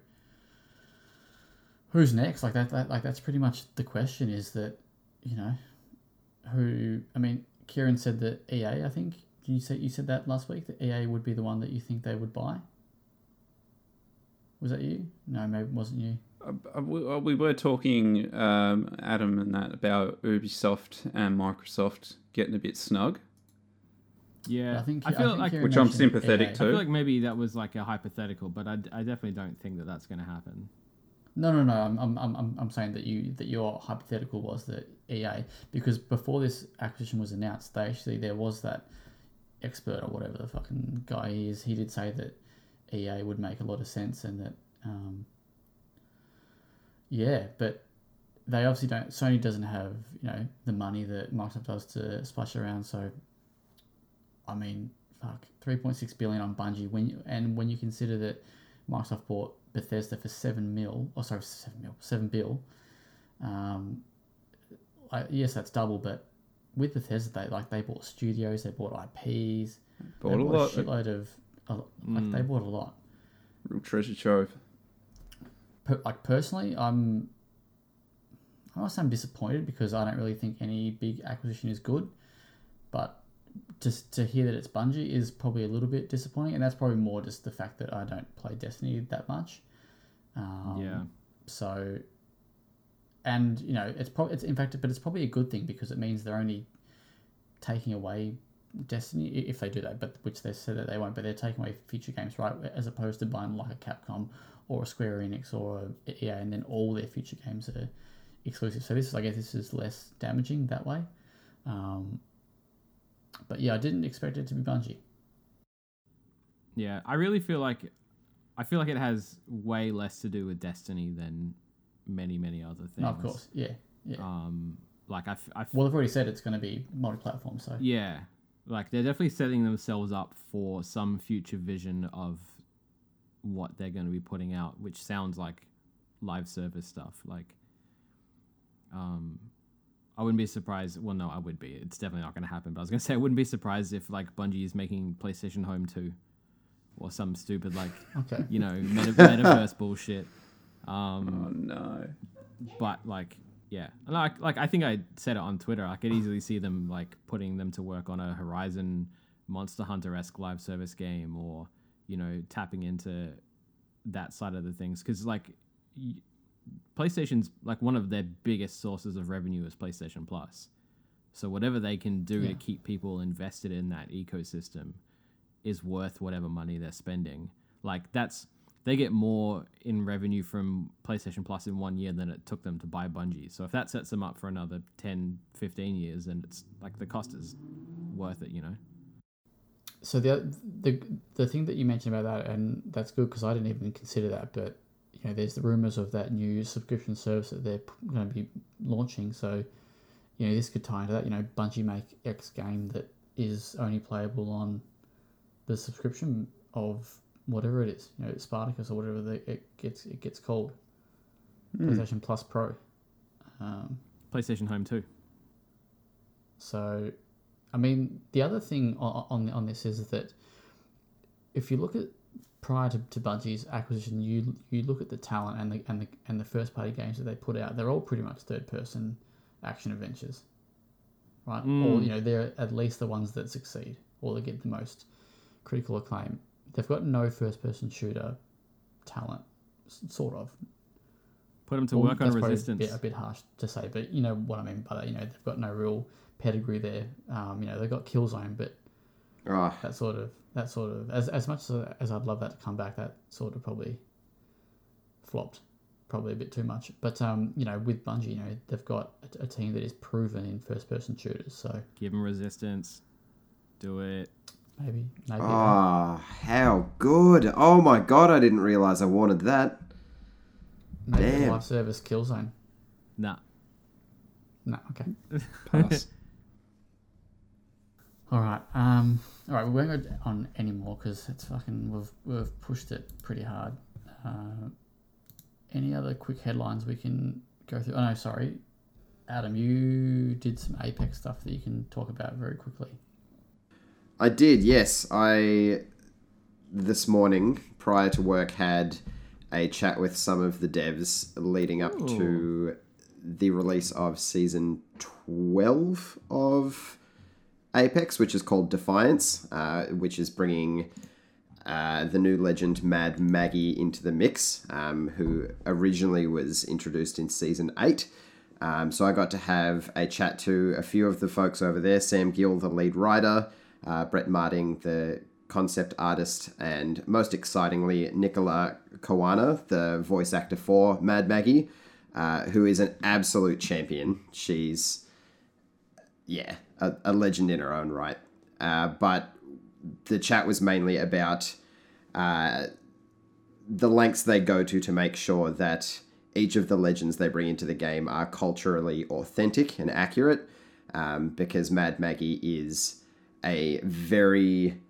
who's next? Like that, that, like that's pretty much the question. Is that you know who? I mean, Kieran said that EA. I think you say you said that last week that EA would be the one that you think they would buy? Was that you? No, maybe it wasn't you. Uh, uh, we, uh, we were talking, um, Adam and that, about Ubisoft and Microsoft getting a bit snug, Yeah, I think I feel think like Which I'm sympathetic EA. I feel like maybe that was like a hypothetical, but I, d- I definitely don't think that that's going to happen. No, no, no. I'm, I'm, I'm, I'm- I'm saying that you that your hypothetical was that EA because before this acquisition was announced, they actually there was that expert or whatever the fucking guy is. He did say that EA would make a lot of sense and that, um, yeah, but they obviously don't. Sony doesn't have you know the money that Microsoft does to splash around. So, I mean, fuck, three point six billion on Bungie when you, and when you consider that Microsoft bought Bethesda for seven mil, or sorry, seven mil, seven bill. Um, I, yes, that's double, but with Bethesda, they like they bought studios, they bought IPs, Bought they a bought lot. a shitload of, like they bought a lot. Real treasure trove. Per, like personally, I'm, I must say I'm disappointed because I don't really think any big acquisition is good, but just to hear that it's Bungie is probably a little bit disappointing, and that's probably more just the fact that I don't play Destiny that much. Um, yeah, So, and you know, it's probably it's in fact, but it's probably a good thing because it means they're only taking away Destiny if they do that, but which they said that they won't. But they're taking away future games, right? As opposed to buying like a Capcom or a Square Enix or a EA, and then all their future games are exclusive. So this is, I guess, this is less damaging that way. Um, but yeah, I didn't expect it to be Bungie. yeah. I really feel like I feel like it has way less to do with Destiny than many many other things. No, of course, yeah, yeah. Um, like I, f- I f- well, they've already said it's going to be multi-platform, so Yeah, like they're definitely setting themselves up for some future vision of what they're going to be putting out, which sounds like live service stuff. Like, um, I wouldn't be surprised. Well, no, I would be. It's definitely not going to happen. But I was going to say I wouldn't be surprised if like Bungie is making PlayStation Home two, or some stupid like okay. you know meta- metaverse bullshit. Um, Oh no. but like yeah. Like like i think i said it on twitter. I could easily see them like putting them to work on a horizon monster hunter-esque live service game or you know tapping into that side of the things. Because like y- playstation's like one of their biggest sources of revenue is playstation plus. So whatever they can do Yeah. to keep people invested in that ecosystem is worth whatever money they're spending. Like that's they get more in revenue from PlayStation Plus in one year than it took them to buy Bungie. So if that sets them up for another 10, 15 years, then it's like the cost is worth it, you know. So the the the thing that you mentioned about that, and that's good because I didn't even consider that, but you know, there's the rumors of that new subscription service that they're going to be launching. So, you know, this could tie into that. You know, Bungie make X game that is only playable on the subscription of whatever it is. You know, Spartacus or whatever the, it gets it gets called. PlayStation Plus Pro. Um, PlayStation Home too. so, I mean, the other thing on on, on this is that if you look at prior to, to Bungie's acquisition, you you look at the talent and the and the and the first party games that they put out. They're all pretty much third person action adventures, right? Or you know, they're at least the ones that succeed or that get the most critical acclaim. They've got no first person shooter talent, sort of. Put them to Well, work on that's probably Resistance. A bit, a bit harsh to say, but you know what I mean by that. You know, they've got no real pedigree there. Um, you know, they've got Killzone, but Oh, that sort of that sort of as as much as, as I'd love that to come back, that sort of probably flopped, probably a bit too much. But um, you know, with Bungie, you know, they've got a, a team that is proven in first person shooters, so Give them Resistance. Do it. Maybe maybe ah, how good! Oh my god, I didn't realize I wanted that. maybe a damn. live service Killzone. Nah. No, okay. Pass. All right. Um. All right. We won't go on anymore because it's fucking. We've we've pushed it pretty hard. Uh, any other quick headlines we can go through? Oh no, sorry, Adam. You did some Apex stuff that you can talk about very quickly. I did, yes. I this morning prior to work had a chat with some of the devs leading up to the release of season 12 of Apex, which is called Defiance, uh, which is bringing uh, the new legend Mad Maggie into the mix, um, who originally was introduced in season 8. Um, so I got to have a chat to a few of the folks over there Sam Gill, the lead writer, uh, Brett Marting, the concept artist, and most excitingly, Nicola Kawana, the voice actor for Mad Maggie, uh, who is an absolute champion. She's, yeah, a, a legend in her own right. Uh, but the chat was mainly about uh, the lengths they go to to make sure that each of the legends they bring into the game are culturally authentic and accurate. Um, because Mad Maggie is a very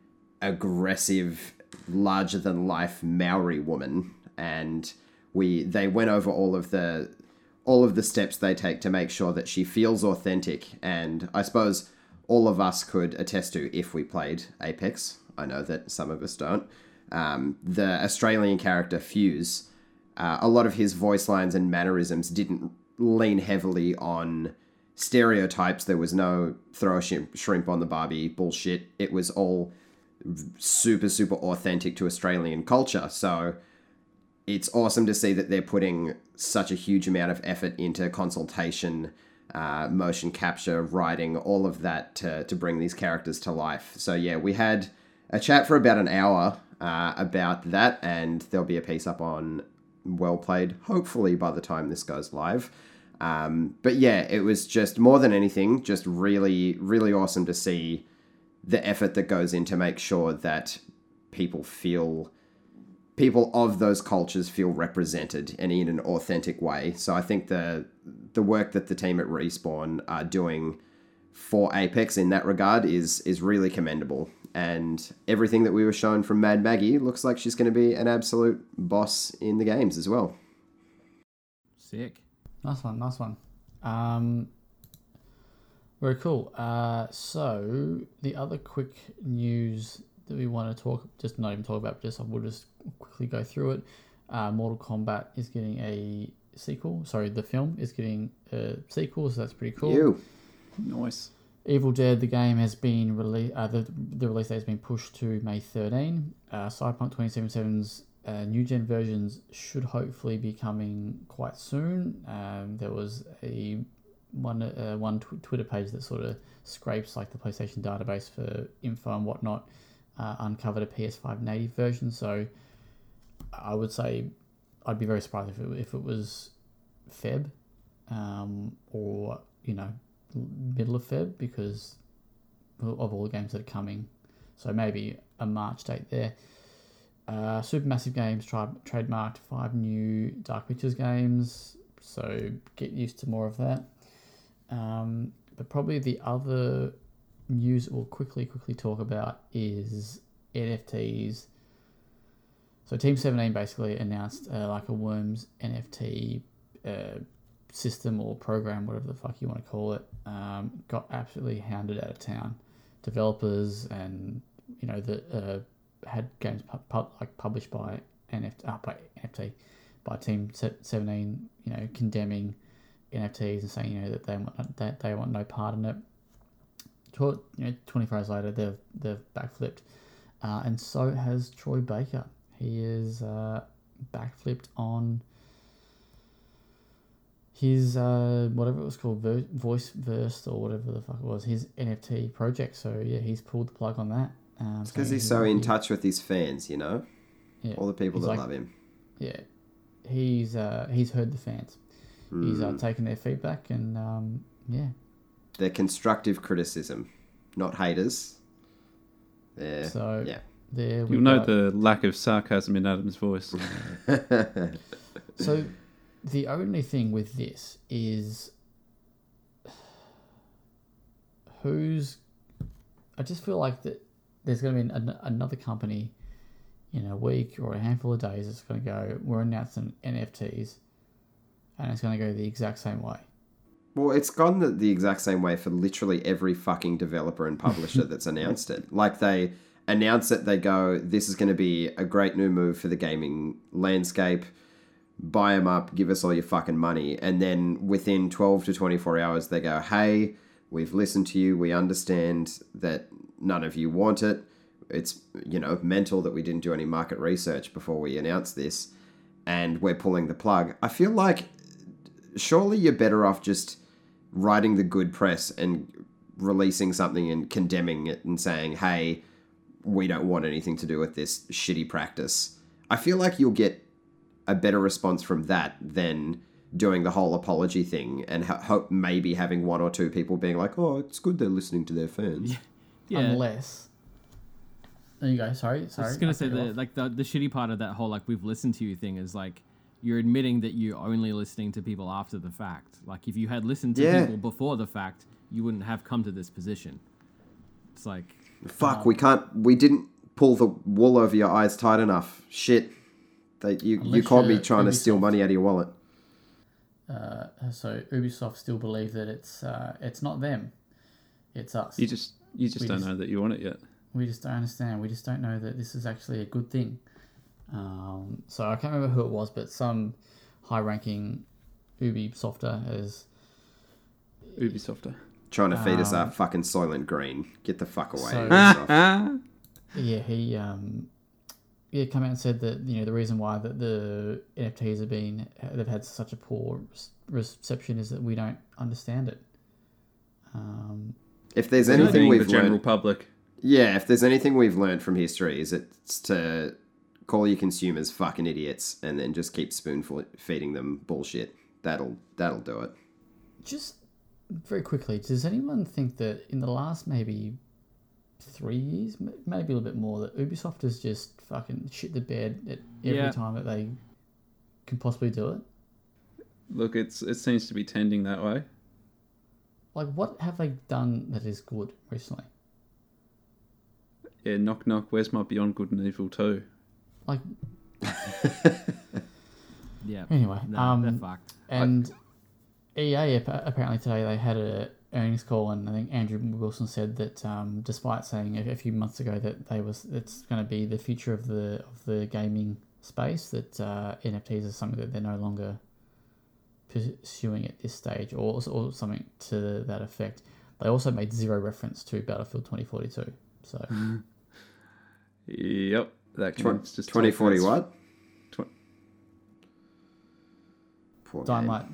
aggressive, larger than life Maori woman, and we they went over all of the all of the steps they take to make sure that she feels authentic. And I suppose all of us could attest to if we played Apex. I know that some of us don't. Um, the Australian character Fuse, uh, a lot of his voice lines and mannerisms didn't lean heavily on stereotypes. There was no throw a shrimp, on the Barbie bullshit. It was all super, super authentic to Australian culture. So it's awesome to see that they're putting such a huge amount of effort into consultation, uh, motion capture, writing, all of that to, to bring these characters to life. So, yeah, we had a chat for about an hour uh, about that, and there'll be a piece up on Well Played, hopefully, by the time this goes live. Um, but yeah, it was just more than anything, just really, really awesome to see the effort that goes in to make sure that people feel people of those cultures feel represented and in an authentic way. So I think the the work that the team at Respawn are doing for Apex in that regard is is really commendable. And everything that we were shown from Mad Maggie looks like she's going to be an absolute boss in the games as well. Sick. Nice one, nice one. Um, very cool. Uh, so the other quick news that we want to talk, just not even talk about, just I will just quickly go through it. Uh, Mortal Kombat is getting a sequel. Sorry, the film is getting a sequel, so that's pretty cool. You. Nice. Evil Dead, the game has been released. Uh, the, the release date has been pushed to May 13. Uh, Cyberpunk 2077's uh, new gen versions should hopefully be coming quite soon. Um, there was a one uh, one tw- Twitter page that sort of scrapes like the PlayStation database for info and whatnot. Uh, uncovered a PS5 native version, so I would say I'd be very surprised if it, if it was Feb, um, or you know, middle of Feb because of all the games that are coming. So maybe a March date there. Uh, Supermassive Games tri- trademarked five new Dark Pictures games, so get used to more of that. Um, but probably the other news we'll quickly quickly talk about is NFTs. So Team Seventeen basically announced uh, like a Worms NFT uh, system or program, whatever the fuck you want to call it. Um, got absolutely hounded out of town. Developers and you know the uh, had games pu- pu- like published by NFT, uh, by NFT by Team Seventeen, you know, condemning NFTs and saying you know that they want that they want no part in it. Tw- you know, twenty four hours later, they've they've backflipped, uh, and so has Troy Baker. He is uh, backflipped on his uh, whatever it was called, Voiceverse or whatever the fuck it was, his NFT project. So yeah, he's pulled the plug on that. Um, It's because he's so won't in touch with his fans, you know? Yeah, All the people He's that like- love him. yeah, he's uh, he's heard the fans. He's uh, Mm. taken their feedback and um, yeah. They're constructive criticism, not haters. They're, So yeah. there we You'll know the lack of sarcasm in Adam's voice. So the only thing with this is who's. I just feel like that there's going to be an, another company in a week or a handful of days that's going to go. We're announcing NFTs, and it's going to go the exact same way. Well, it's gone the, the exact same way for literally every fucking developer and publisher that's announced it. Like they announce it, they go, "This is going to be a great new move for the gaming landscape. Buy them up, give us all your fucking money." And then within twelve to twenty four hours, they go, "Hey, we've listened to you. We understand that none of you want it. It's you know mental that we didn't do any market research before we announced this, and we're pulling the plug." I feel like surely you're better off just writing the good press and releasing something and condemning it and saying, hey, we don't want anything to do with this shitty practice. I feel like you'll get a better response from that than doing the whole apology thing and ho- hope maybe having one or two people being like, oh, it's good they're listening to their fans. Yeah. Unless. There you go. Sorry. sorry. I was gonna I say cut the like the the shitty part of that whole like we've listened to you thing is like you're admitting that you're only listening to people after the fact. Like if you had listened to Yeah. people before the fact, you wouldn't have come to this position. It's like Fuck, we can't, we didn't pull the wool over your eyes tight enough. Shit. They, you, you Unless caught me you're trying to steal money out of your wallet. Uh, so Ubisoft still believe that it's uh, it's not them, it's us. You just you just We don't just- know that you want it yet. we just don't understand. We just don't know that this is actually a good thing. Um, so I can't remember who it was, but some high-ranking Ubisofter has Ubisofter. Trying to feed us Um, our fucking Soylent Green. Get the fuck away. So- yeah he um, yeah come out and said that you know the reason why that the NFTs have been they've had such a poor reception is that we don't understand it. Um, if there's Anything anything we've general learned, public. yeah, if there's anything we've learned from history, is it's to call your consumers fucking idiots and then just keep spoonful feeding them bullshit. That'll that'll do it. Just very quickly, does anyone think that in the last maybe three years, maybe a little bit more, that Ubisoft has just fucking shit the bed at every Yeah. time that they can possibly do it? Look, it's it seems to be tending that way. Like, what have they done that is good recently? Yeah, knock knock. Where's my Beyond Good and Evil two? Like, yeah. anyway, No, they're um, fucked. and EA apparently today they had a earnings call, and I think Andrew Wilson said that um, despite saying a, a few months ago that they was it's going to be the future of the of the gaming space, that uh, NFTs is something that they're no longer pursuing at this stage, or or something to that effect. They also made zero reference to Battlefield 2042. So Yep, that Tw- Just Twenty forty what? Tw- Poor. Dynamite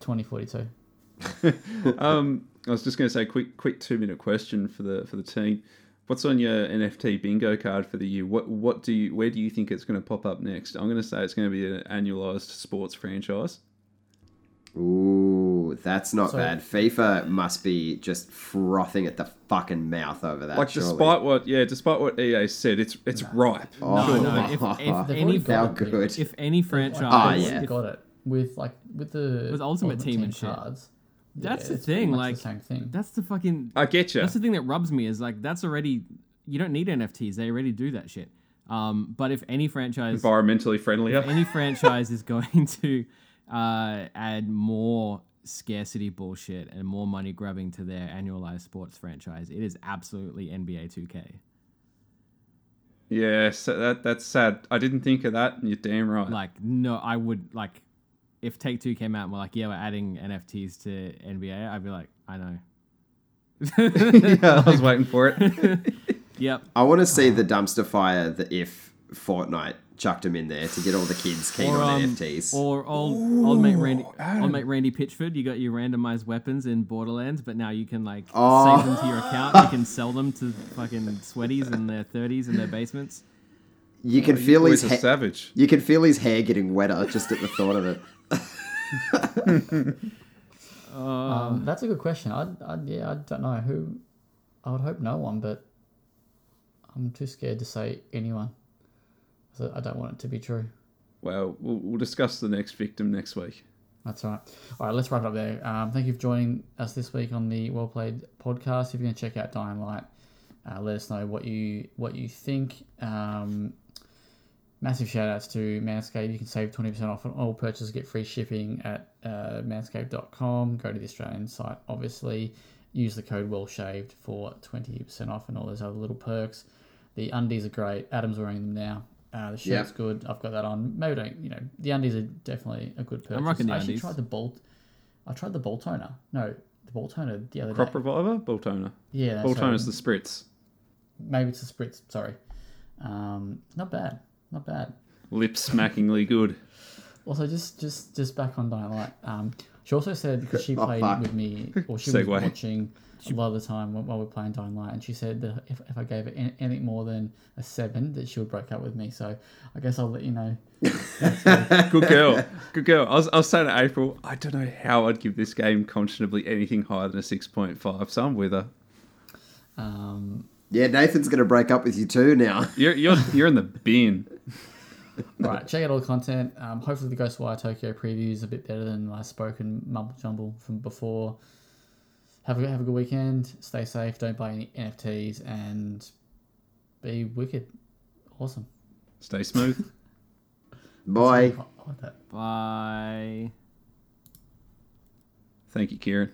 2042. um, I was just going to say, quick, quick two minute question for the for the team. What's on your NFT bingo card for the year? What what do you where do you think it's going to pop up next? I'm going to say it's going to be an annualized sports franchise. Ooh, that's not So- bad. FIFA must be just frothing at the fucking mouth over that. Like surely. despite what yeah, despite what EA said, it's it's ripe. Oh, No, no. If, if any already how good. if any franchise, Ah, yeah. got it with like with the With Ultimate Team Team and shit. cards. That's the thing, like- the same thing. that's the fucking I get you. That's the thing that rubs me is like that's already you don't need NFTs. They already do that shit. Um, but if any franchise, Environmentally friendlier. any franchise is going to uh, add more scarcity bullshit and more money grabbing to their annualized sports franchise, it is absolutely NBA 2K. Yeah, so that that's sad. I didn't think of that, and you're damn right. Like, no, I would like if Take Two came out and were like, yeah, we're adding NFTs to NBA. I'd be like, I know. yeah, I was waiting for it. Yep. I want to see the dumpster fire that if Fortnite chucked them in there to get all the kids keen Or, on um, NFTs. Or old old mate Randy, Adam. old mate Randy Pitchford. You got your randomized weapons in Borderlands, but now you can like Oh. save them to your account. You can sell them to fucking sweaties in their thirties in their basements. you can feel his Always ha- savage. you can feel his hair getting wetter just at the thought of it. Um, that's a good question. I, I yeah, I don't know who. I would hope no one, but I'm too scared to say anyone. I don't want it to be true. Well, we'll, we'll discuss the next victim next week. That's right. All right, let's wrap it up there. Um, thank you for joining us this week on the Well Played podcast. If you're going to check out Dying Light, uh, let us know what you what you think. Um, massive shout outs to Manscaped. You can save 20% off on all purchases, get free shipping at uh, manscaped.com. Go to the Australian site, obviously. Use the code Well Shaved for 20% off and all those other little perks. The undies are great. Adam's wearing them now. Uh, the shirt's Yeah. good. I've got that on. Maybe don't, you know, the undies are definitely a good purchase. I'm rocking the I actually undies. tried the bolt. I tried the ball toner. No, the ball toner the other Crop day. Reviver, Ball Toner. yeah, that's Ball right. Toner's the spritz. Maybe it's a spritz. Sorry. Um, not bad. Not bad. Lip smackingly good. Also, just just just back on Dying Light. Um, she also said because she Oh, played fuck. with me, or she Segue. was watching a lot of the time while we we're playing Dying Light, and she said that if, if I gave it any- anything more than a seven, that she would break up with me. So I guess I'll let you know. Good girl. Good girl. I was, I was saying to April, I don't know how I'd give this game conscionably anything higher than a 6.5. So I'm with her. Um, Yeah, Nathan's going to break up with you too now. You're, you're, you're in the bin. right, check out all the content. Um, hopefully, the Ghostwire Tokyo preview is a bit better than my spoken mumble jumble from before. Have a have a good weekend. Stay safe. Don't buy any NFTs and be wicked. Awesome. Stay smooth. Bye. I like that. Bye. Thank you, Kieran.